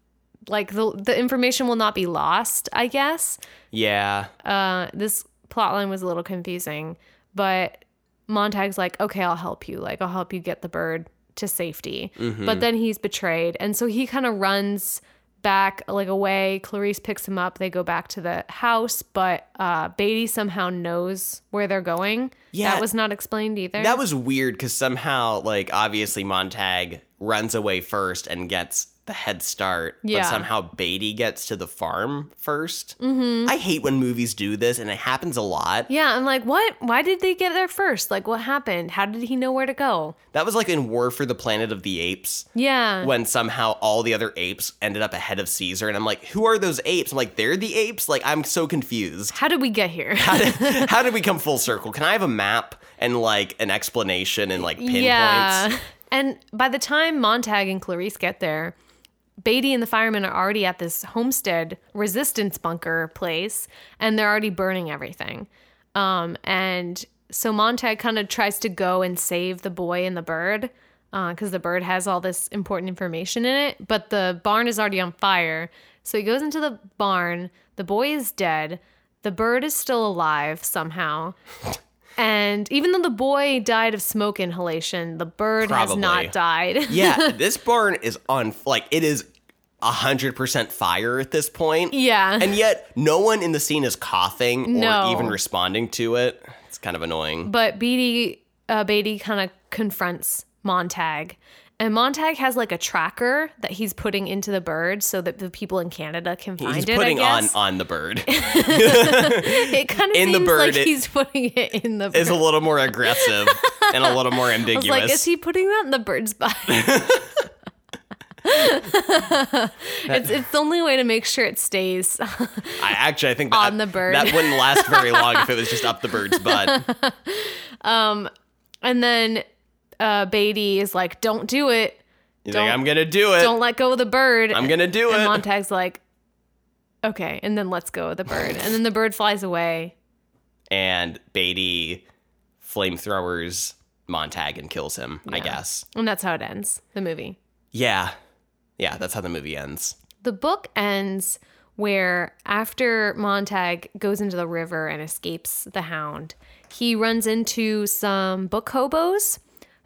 like the the information will not be lost, I guess. Yeah. Uh this plotline was a little confusing, but Montag's like, "Okay, I'll help you. Like I'll help you get the bird to safety." But then he's betrayed, and so he kind of runs back like away. Clarisse picks him up. They go back to the house, but uh Beatty somehow knows where they're going. Yeah. That was not explained either. That was weird because somehow, like, obviously Montag runs away first and gets the head start, Yeah. but somehow Beatty gets to the farm 1st Mm-hmm. I hate when movies do this, and it happens a lot. Yeah, I'm like, what? Why did they get there first? Like, what happened? How did he know where to go? That was like in War for the Planet of the Apes. Yeah. when somehow all the other apes ended up ahead of Caesar. And I'm like, who are those apes? I'm like, they're the apes? Like, I'm so confused. How did we get here? How did we come full circle? Can I have a map and like an explanation and like pinpoints? Yeah. And by the time Montag and Clarisse get there, Beatty and the firemen are already at this homestead resistance bunker place and they're already burning everything. Um, and so Montag kind of tries to go and save the boy and the bird because the bird has all this important information in it, but the barn is already on fire. So he goes into the barn. The boy is dead. The bird is still alive somehow. And even though the boy died of smoke inhalation, the bird has not died. Yeah, this barn is on, like, it is 100% fire at this point. Yeah. And yet, no one in the scene is coughing No. or even responding to it. It's kind of annoying. But Beatty, uh, Beatty kind of confronts Montag. And Montag has like a tracker that he's putting into the bird so that the people in Canada can find He's it. He's putting on on the bird. it kind of in the seems bird, like he's putting it in the bird. is a little more aggressive and a little more ambiguous. like, is he putting that in the bird's body? it's it's the only way to make sure it stays. I actually I think that, On the bird. that wouldn't last very long if it was just up the bird's butt. Um, and then uh, Beatty is like, "Don't do it. You think I'm gonna do it? Don't let go of the bird." I'm gonna do And it. Montag's like, "Okay," and then let's go of the bird, and then the bird flies away. and Beatty flamethrowers Montag and kills him. I guess. And that's how it ends, the movie. Yeah, yeah. That's how the movie ends. The book ends where after Montag goes into the river and escapes the hound, he runs into some book hobos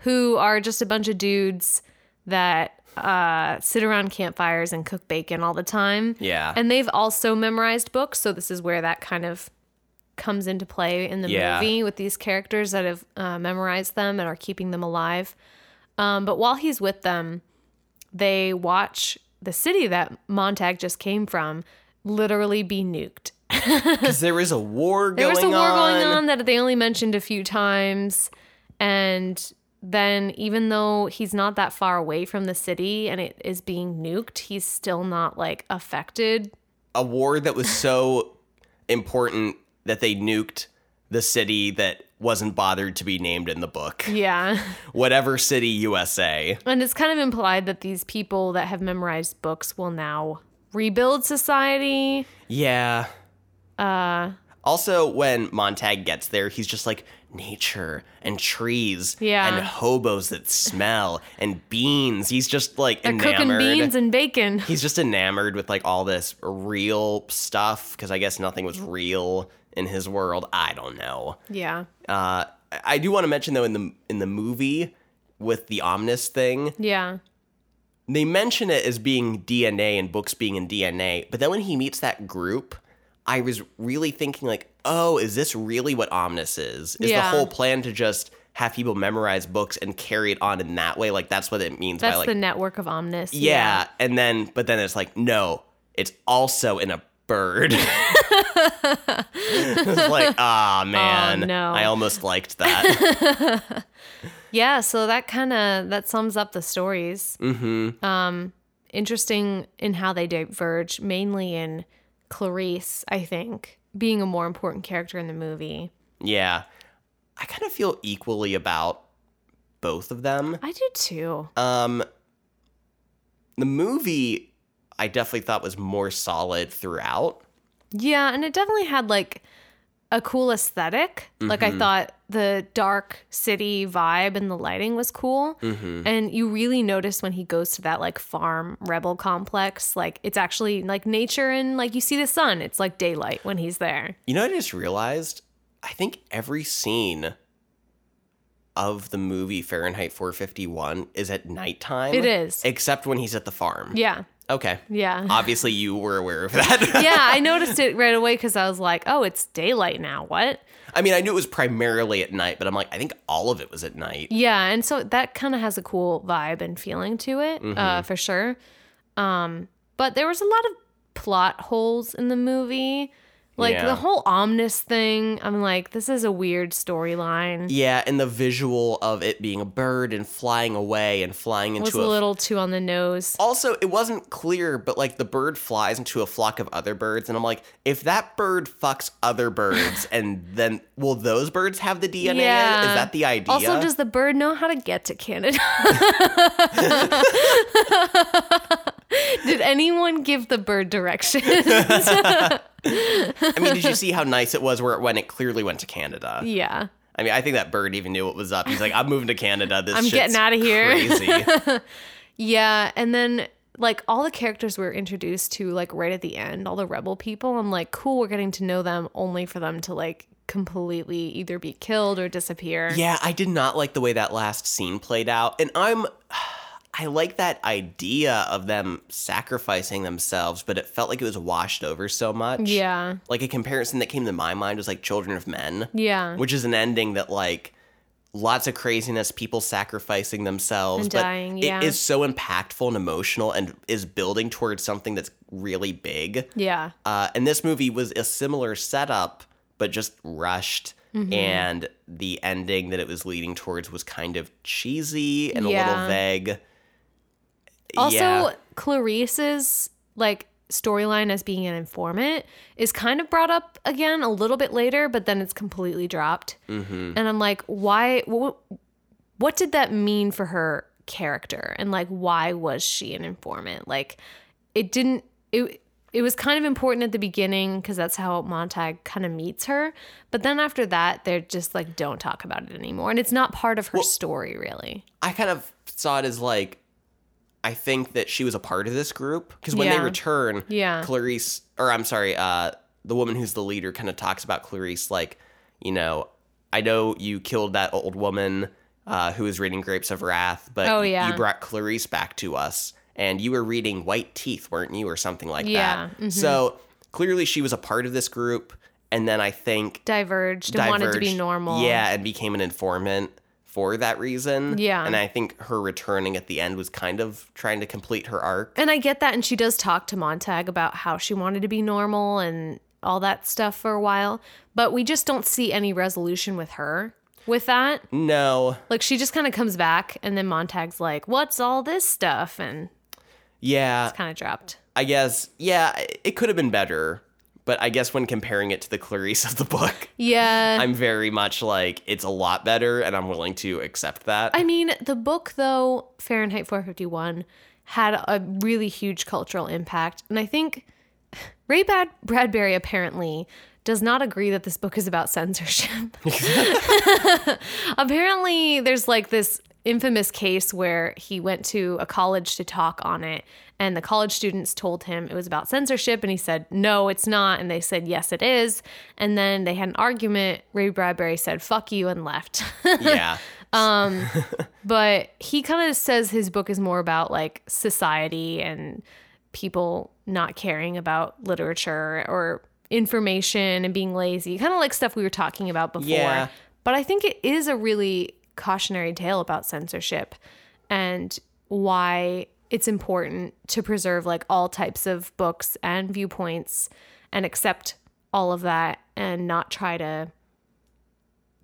who are just a bunch of dudes that uh, sit around campfires and cook bacon all the time. Yeah. And they've also memorized books, so this is where that kind of comes into play in the Yeah. movie with these characters that have uh, memorized them and are keeping them alive. Um, but while he's with them, they watch the city that Montag just came from literally be nuked. Because there is a war going. There was a war on. going on that they only mentioned a few times. And then, even though he's not that far away from the city and it is being nuked, he's still not like affected. A war that was so important that they nuked the city that wasn't bothered to be named in the book. Yeah. Whatever city, USA. And it's kind of implied that these people that have memorized books will now rebuild society. Yeah. Uh, Also, when Montag gets there, he's just like nature and trees Yeah. and hobos that smell and beans. He's just like they're cooking beans and bacon. he's just enamored with like all this real stuff because I guess nothing was real in his world. I don't know. Yeah. Uh, I- do want to mention though in the in the movie with the omnis thing, Yeah. they mention it as being DNA and books being in DNA, but then when he meets that group, I was really thinking like, oh, is this really what Omnis is? Is Yeah. the whole plan to just have people memorize books and carry it on in that way? Like that's what it means That's by like the network of Omnis. yeah. And then but then it's like, no, it's also in a bird. it's like, ah man. no. I almost liked that. Yeah, so that kind of that sums up the stories. Mm-hmm. Um, interesting in how they diverge, mainly in Clarisse, I think, being a more important character in the movie. yeah. I kind of feel equally about both of them. I do too. Um, the movie I definitely thought was more solid throughout. Yeah, and it definitely had like a cool esthetic Like I thought the dark city vibe and the lighting was cool. Mm-hmm. And you really notice when he goes to that like farm rebel complex, like it's actually like nature and like you see the sun. It's like daylight when he's there. You know, what I just realized. I think every scene of the movie Fahrenheit 451 is at nighttime. It is. except when he's at the farm. Yeah. Okay. Yeah. Obviously, you were aware of that. yeah, I noticed it right away because I was like, oh, it's daylight now. What? I mean, I knew it was primarily at night, but I'm like, I think all of it was at night. Yeah, and so that kind of has a cool vibe and feeling to it, uh, for sure. Um, but there was a lot of plot holes in the movie. Like Yeah. the whole Omnis thing, I'm like, this is a weird storyline. Yeah, and the visual of it being a bird and flying away and flying was into a a little too on the nose. Also, it wasn't clear, but like the bird flies into a flock of other birds, and I'm like, if that bird fucks other birds, and then will those birds have the DNA? Yeah. Is that the idea? Also, does the bird know how to get to Canada? Did anyone give the bird directions? I mean, did you see how nice it was where it when it clearly went to Canada? yeah. I mean, I think that bird even knew what was up. He's like, I'm moving to Canada. This I'm getting outta here." Crazy. Yeah, and then like all the characters we're introduced to like right at the end, all the rebel people, I'm like, cool, we're getting to know them only for them to like completely either be killed or disappear. yeah, I did not like the way that last scene played out, and I'm. I like that idea of them sacrificing themselves, but it felt like it was washed over so much. Yeah. like a comparison that came to my mind was like Children of Men, Yeah. which is an ending that like lots of craziness, people sacrificing themselves, And but dying, yeah. is so impactful and emotional and is building towards something that's really big. Yeah. Uh, and this movie was a similar setup, but just rushed. Mm-hmm. And the ending that it was leading towards was kind of cheesy and a little vague. Also, Yeah. Clarisse's like storyline as being an informant is kind of brought up again a little bit later, but then it's completely dropped. Mm-hmm. And I'm like, why? What, what did that mean for her character? And like, why was she an informant? Like, it didn't. It it was kind of important at the beginning because that's how Montag kind of meets her. But then after that, they're just like, don't talk about it anymore, and it's not part of her story really. I kind of saw it as like, I think that she was a part of this group because when Yeah. they return, Yeah. Clarisse, or I'm sorry, uh, the woman who's the leader kind of talks about Clarisse like, you know, I know you killed that old woman uh, who was reading Grapes of Wrath, but Oh, yeah. you brought Clarisse back to us, and you were reading White Teeth, weren't you, or something like Yeah, that? So clearly, she was a part of this group, and then I think Diverged and wanted to be normal. Yeah, and became an informant for that reason. Yeah. And I think her returning at the end was kind of trying to complete her arc. And I get that. And she does talk to Montag about how she wanted to be normal and all that stuff for a while. But we just don't see any resolution with her with that. No. Like she just kind of comes back and then Montag's like, what's all this stuff? And Yeah. It's kind of dropped. I guess, yeah, it could have been better, but I guess when comparing it to the Clarisse of the book, Yeah. I'm very much like it's a lot better, and I'm willing to accept that. I mean, the book, though, Fahrenheit 451, had a really huge cultural impact. And I think Ray Brad- Bradbury apparently does not agree that this book is about censorship. apparently, there's like this infamous case where he went to a college to talk on it. And the college students told him it was about censorship, and he said, No, it's not. And they said, Yes, it is. And then they had an argument. Ray Bradbury said, Fuck you, and left. yeah. Um, but he kind of says his book is more about like society and people not caring about literature or information and being lazy kind of like stuff we were talking about before Yeah. but i think it is a really cautionary tale about censorship and why it's important to preserve like all types of books and viewpoints and accept all of that and not try to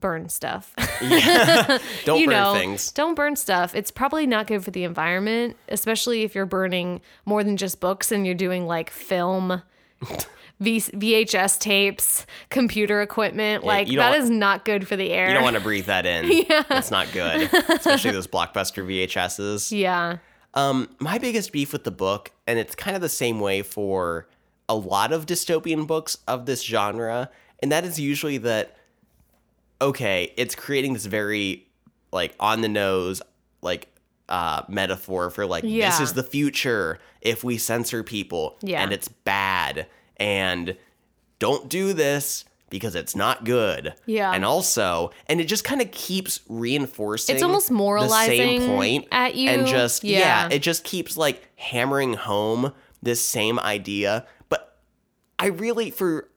burn stuff yeah. Don't you burn know, things. don't burn stuff. It's probably not good for the environment, especially if you're burning more than just books and you're doing like film, v- VHS tapes, computer equipment. like you don't that is not good for the air. You don't want to breathe that in. yeah. That's not good. Especially those blockbuster VHSs. yeah. Um, my biggest beef with the book, and it's kind of the same way for a lot of dystopian books of this genre, and that is usually that okay, it's creating this very like on the nose like uh metaphor for like this is the future if we censor people Yeah. and it's bad and don't do this because it's not good. Yeah. And also, and it just kind of keeps reinforcing It's almost moralizing the same point at you. and just yeah. Yeah. it just keeps like hammering home this same idea but i really for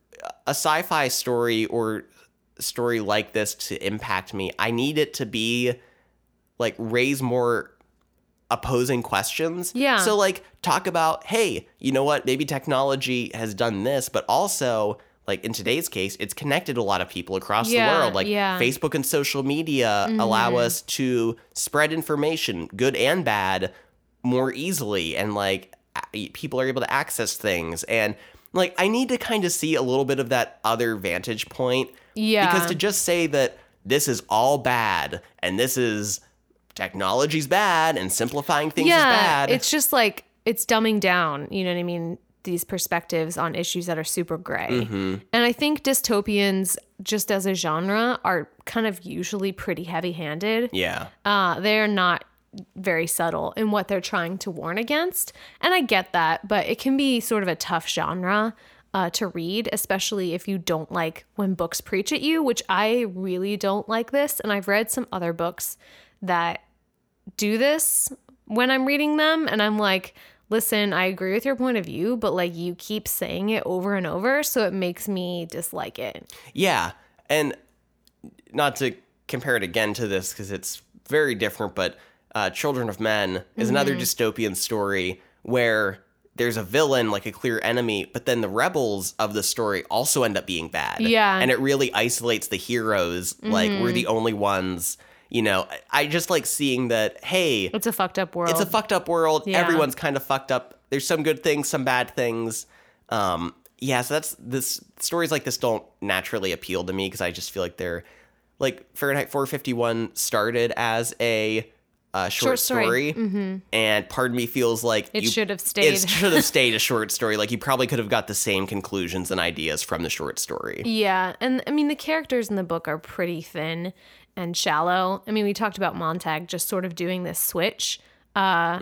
a sci-fi story or story like this to impact me i need it to be like raise more opposing questions Yeah. so like talk about hey you know what maybe technology has done this but also like in today's case it's connected a lot of people across Yeah, the world like yeah. facebook and social media allow mm-hmm. us to spread information good and bad more easily and like people are able to access things and like i need to kind of see a little bit of that other vantage point Yeah. because to just say that this is all bad and this is technology's bad and simplifying things is bad It's just like it's dumbing down, you know what I mean? These perspectives on issues that are super gray. Mm-hmm. And I think dystopians, just as a genre, are kind of usually pretty heavy handed. yeah Uh, they're not very subtle in what they're trying to warn against. And I get that, but it can be sort of a tough genre uh, to read, especially if you don't like when books preach at you, which I really don't like this. And I've read some other books that do this when I'm reading them. And I'm like, listen, I agree with your point of view, but like you keep saying it over and over. So it makes me dislike it. Yeah, and not to compare it again to this because it's very different, but uh, Children of Men is Mm-hmm. another dystopian story where there's a villain, like a clear enemy, but then the rebels of the story also end up being bad. Yeah. and it really isolates the heroes. Like we're Mm-hmm. the only ones. You know, I just like seeing that. Hey, It's a fucked up world. it's a fucked up world. Yeah. Everyone's kind of fucked up. There's some good things, some bad things. Um, yeah, so that's this stories like this don't naturally appeal to me because I just feel like they're like Fahrenheit 451 started as a uh, short, Short story. story, and part of me feels like It you- should have stayed. It should have stayed a short story. Like you probably could have got the same conclusions and ideas from the short story. Yeah, and I mean the characters in the book are pretty thin and shallow. I mean, we talked about Montag just sort of doing this switch uh,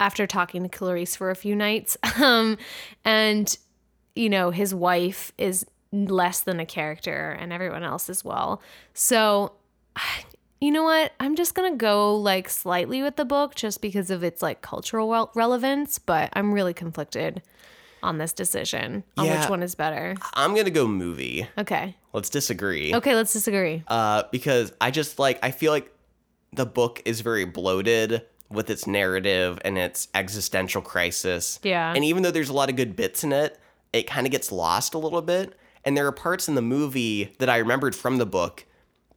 after talking to Clarisse for a few nights, um, and you know his wife is less than a character, and everyone else as well. So, you know what? I'm just gonna go like slightly with the book just because of its like cultural rel- relevance, but I'm really conflicted on this decision on Yeah. which one is better. I'm gonna go movie. Okay. Let's disagree. Okay, let's disagree. uh, because I just like I feel like the book is very bloated with its narrative and its existential crisis. Yeah. And even though there's a lot of good bits in it, it kind of gets lost a little bit. And there are parts in the movie that I remembered from the book,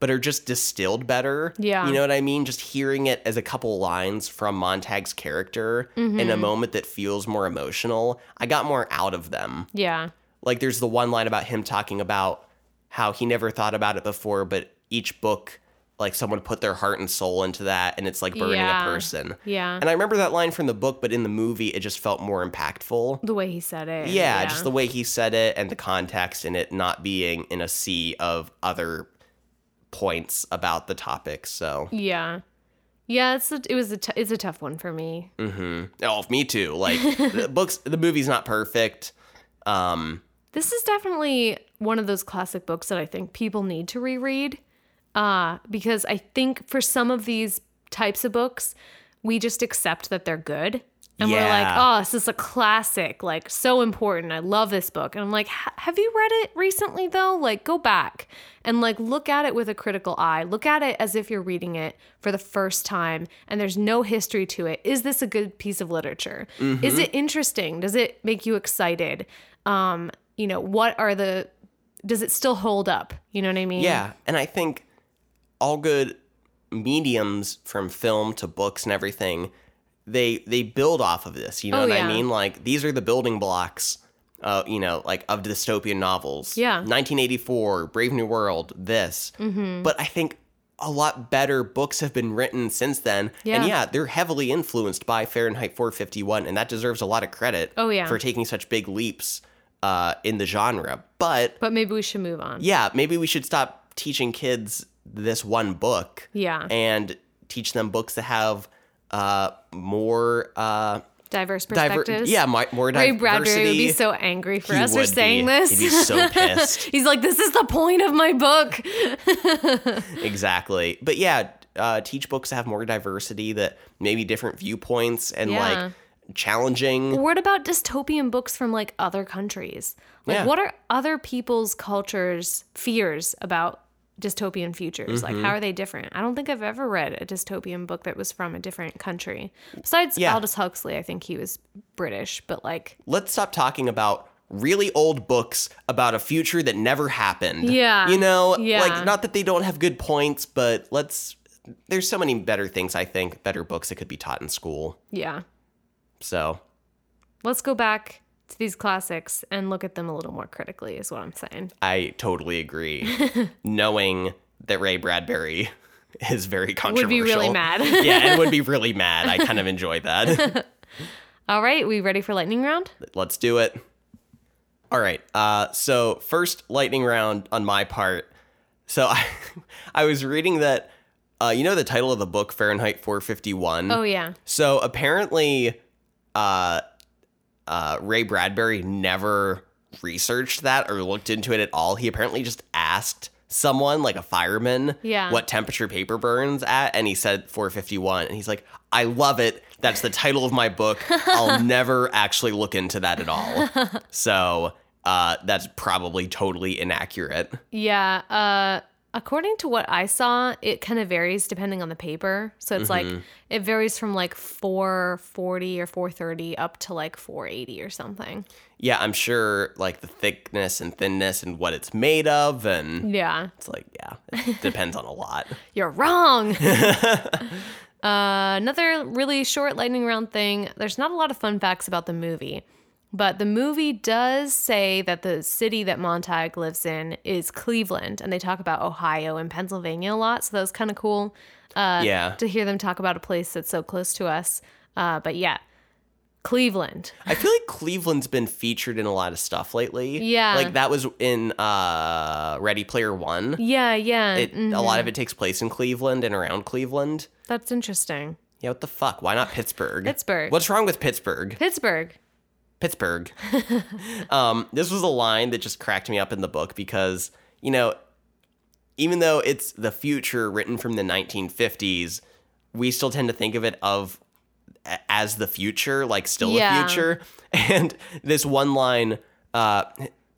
but are just distilled better. Yeah. You know what I mean? Just hearing it as a couple lines from Montag's character in Mm-hmm. a moment that feels more emotional, I got more out of them. Yeah. like there's the one line about him talking about how he never thought about it before, but each book, like someone put their heart and soul into that, and it's like burning Yeah. a person. Yeah. And I remember that line from the book, but in the movie, it just felt more impactful. the way he said it. Yeah, just the way he said it and the context and it not being in a sea of other points about the topic. So, Yeah. Yeah, it's a, it was a t- it's a tough one for me. oh, me too. Like the books, the movie's not perfect. Um, This is definitely one of those classic books that I think people need to reread. Uh, because I think for some of these types of books, we just accept that they're good. And we're like, oh, this is a classic, like so important. I love this book. And I'm like, have you read it recently though? Like, go back and like look at it with a critical eye. Look at it as if you're reading it for the first time and there's no history to it. Is this a good piece of literature? Is it interesting? Does it make you excited? Um, you know, what are the does it still hold up? You know what I mean? yeah. And I think all good mediums from film to books and everything, they they build off of this. You know Oh, what yeah. I mean? Like these are the building blocks. Uh, you know, like of dystopian novels. Yeah. 1984, Brave New World, this. Mm-hmm. But I think a lot better books have been written since then. Yeah. And yeah, they're heavily influenced by Fahrenheit 451, and that deserves a lot of credit Oh, yeah. for taking such big leaps uh, in the genre. But But maybe we should move on. yeah, maybe we should stop teaching kids this one book Yeah. and teach them books that have uh, more uh, Diverse diver- perspectives. yeah, mi- more Ray diversity. Bradbury would be so angry for He us for saying be. this. He'd be so pissed. He's like, this is the point of my book. exactly. But yeah, uh, teach books that have more diversity, that maybe different viewpoints and Yeah. like challenging. What about dystopian books from like other countries? Like, Yeah. what are other people's cultures' fears about dystopian futures? Mm-hmm. Like, how are they different? I don't think I've ever read a dystopian book that was from a different country. Besides Yeah. Aldous Huxley, I think he was British, but like, Let's stop talking about really old books about a future that never happened. Yeah. You know, Yeah. like not that they don't have good points, but let's there's so many better things I think, better books that could be taught in school. yeah. So, Let's go back to these classics and look at them a little more critically, is what I'm saying. I totally agree. Knowing that Ray Bradbury is very controversial. Would be really mad. yeah, and would be really mad. I kind of enjoy that. All right, we ready for lightning round? Let's do it. All right. Uh, so first lightning round on my part. So I, I was reading that. Uh, you know the title of the book, Fahrenheit 451. Oh yeah. So apparently, uh, uh, Ray Bradbury never researched that or looked into it at all. He apparently just asked someone, like a fireman, Yeah. what temperature paper burns at, and he said 451. And he's like, I love it. That's the title of my book. I'll never actually look into that at all. So uh, that's probably totally inaccurate. Yeah. Uh, according to what I saw, it kind of varies depending on the paper. So it's Mm-hmm. like it varies from like 440 or 430 up to like 480 or something. Yeah, I'm sure like the thickness and thinness and what it's made of and Yeah. It's like, yeah, it depends on a lot. You're wrong. uh, another really short lightning round thing. There's not a lot of fun facts about the movie, but the movie does say that the city that Montag lives in is Cleveland, and they talk about Ohio and Pennsylvania a lot. So that was kind of cool yeah. to hear them talk about a place that's so close to us. Uh, but yeah, Cleveland. I feel like Cleveland's been featured in a lot of stuff lately. Yeah. Like that was in uh Ready Player One. Yeah, yeah. It mm, a lot of it takes place in Cleveland and around Cleveland. that's interesting. Yeah, what the fuck? Why not Pittsburgh? Pittsburgh. What's wrong with Pittsburgh? Pittsburgh. Pittsburgh. um, this was a line that just cracked me up in the book because, you know, even though it's the future written from the 1950s, we still tend to think of it of as the future, like still Yeah. a future. And this one line, uh,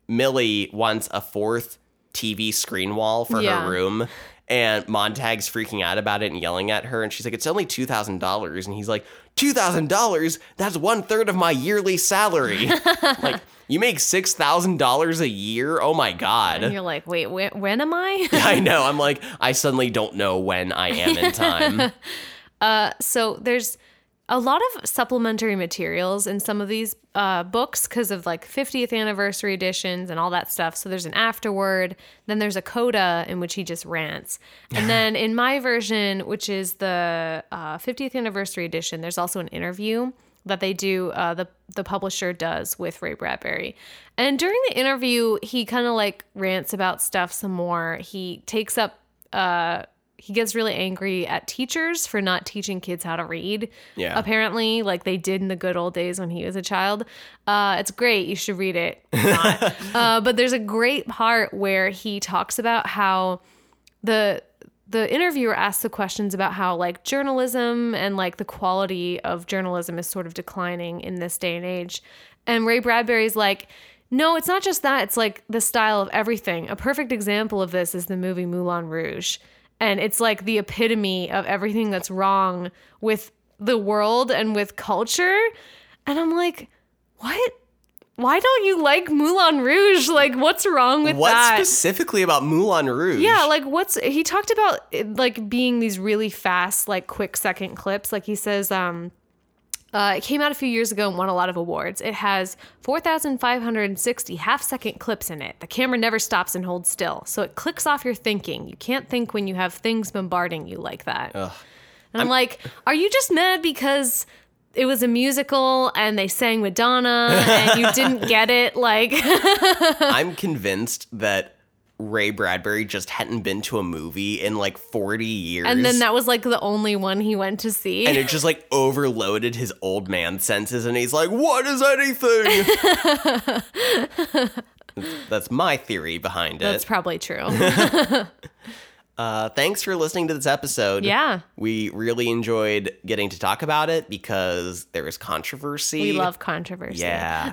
Millie wants a fourth TV screen wall for Yeah. her room. And Montag's freaking out about it and yelling at her. And she's like, it's only $2,000. And he's like, $2,000? That's one third of my yearly salary. like, you make $6,000 a year? Oh my god! And you're like, wait, when, when am I? I know. I'm like, I suddenly don't know when I am in time. uh, so there's a lot of supplementary materials in some of these uh, books because of like 50th anniversary editions and all that stuff. So there's an afterword, then there's a coda in which he just rants. And then in my version, which is the uh, 50th anniversary edition, there's also an interview that they do uh, the the publisher does with Ray Bradbury. And during the interview, he kind of like rants about stuff some more. He takes up uh he gets really angry at teachers for not teaching kids how to read. Yeah. Apparently, like they did in the good old days when he was a child. Uh, it's great. You should read it. Not. uh, but there's a great part where he talks about how the the interviewer asks the questions about how like journalism and like the quality of journalism is sort of declining in this day and age. And Ray Bradbury's like, no, it's not just that. It's like the style of everything. A perfect example of this is the movie Moulin Rouge. And it's like the epitome of everything that's wrong with the world and with culture. And I'm like, what? Why don't you like Moulin Rouge? Like, what's wrong with What that? specifically about Moulin Rouge? Yeah, like what's he talked about it, like being these really fast, like quick second clips. Like he says, um, uh, it came out a few years ago and won a lot of awards. It has 4,560 half second clips in it. The camera never stops and holds still. So it clicks off your thinking. You can't think when you have things bombarding you like that. And I'm, like, are you just mad because it was a musical and they sang Madonna and you didn't get it? Like, I'm convinced that Ray Bradbury just hadn't been to a movie in like 40 years. and then that was like the only one he went to see. and it just like overloaded his old man senses and he's like, What is anything? That's my theory behind it. That's probably true. Uh, thanks for listening to this episode. Yeah. We really enjoyed getting to talk about it because there is controversy. We love controversy. Yeah.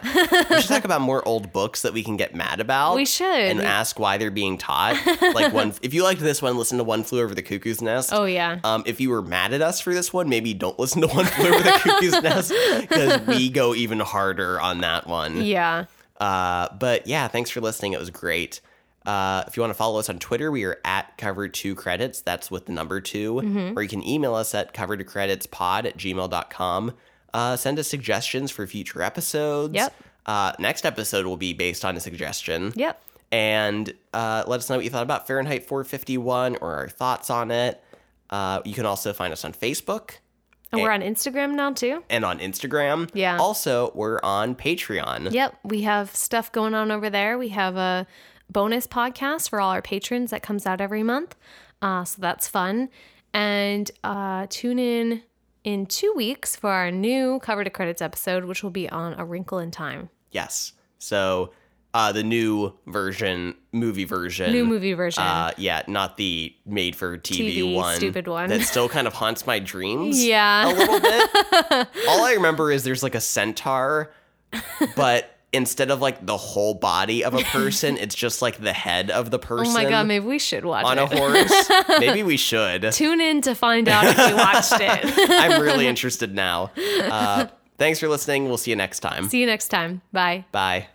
we should talk about more old books that we can get mad about. We should. And ask why they're being taught. Like one if you liked this one, listen to One Flew Over the Cuckoo's Nest. Oh yeah. Um, if you were mad at us for this one, maybe don't listen to One Flew Over the Cuckoo's Nest because we go even harder on that one. yeah. Uh, but yeah, thanks for listening. It was great. Uh, if you want to follow us on Twitter, we are at cover two credits. That's with the number 2 Mm-hmm. Or you can email us at cover two credits pod at gmail.com. Uh, send us suggestions for future episodes. Yep. Uh, next episode will be based on a suggestion. Yep. And uh, let us know what you thought about Fahrenheit 451 or our thoughts on it. Uh, you can also find us on Facebook And we're on Instagram now too. and on Instagram. Yeah. Also, we're on Patreon. Yep. We have stuff going on over there. We have a bonus podcast for all our patrons that comes out every month. Uh, so that's fun. And uh, tune in in two weeks for our new cover to credits episode, which will be on A Wrinkle in Time. Yes. So uh, the new version, movie version. New movie version. Uh, yeah, not the made for TV, one. stupid one. That still kind of haunts my dreams. Yeah. A little bit. All I remember is there's like a centaur, but instead of like the whole body of a person, it's just like the head of the person. oh my god, maybe we should watch on a horse. Maybe we should. Tune in to find out if you watched it. I'm really interested now. Uh, thanks for listening. We'll see you next time. See you next time. Bye. Bye.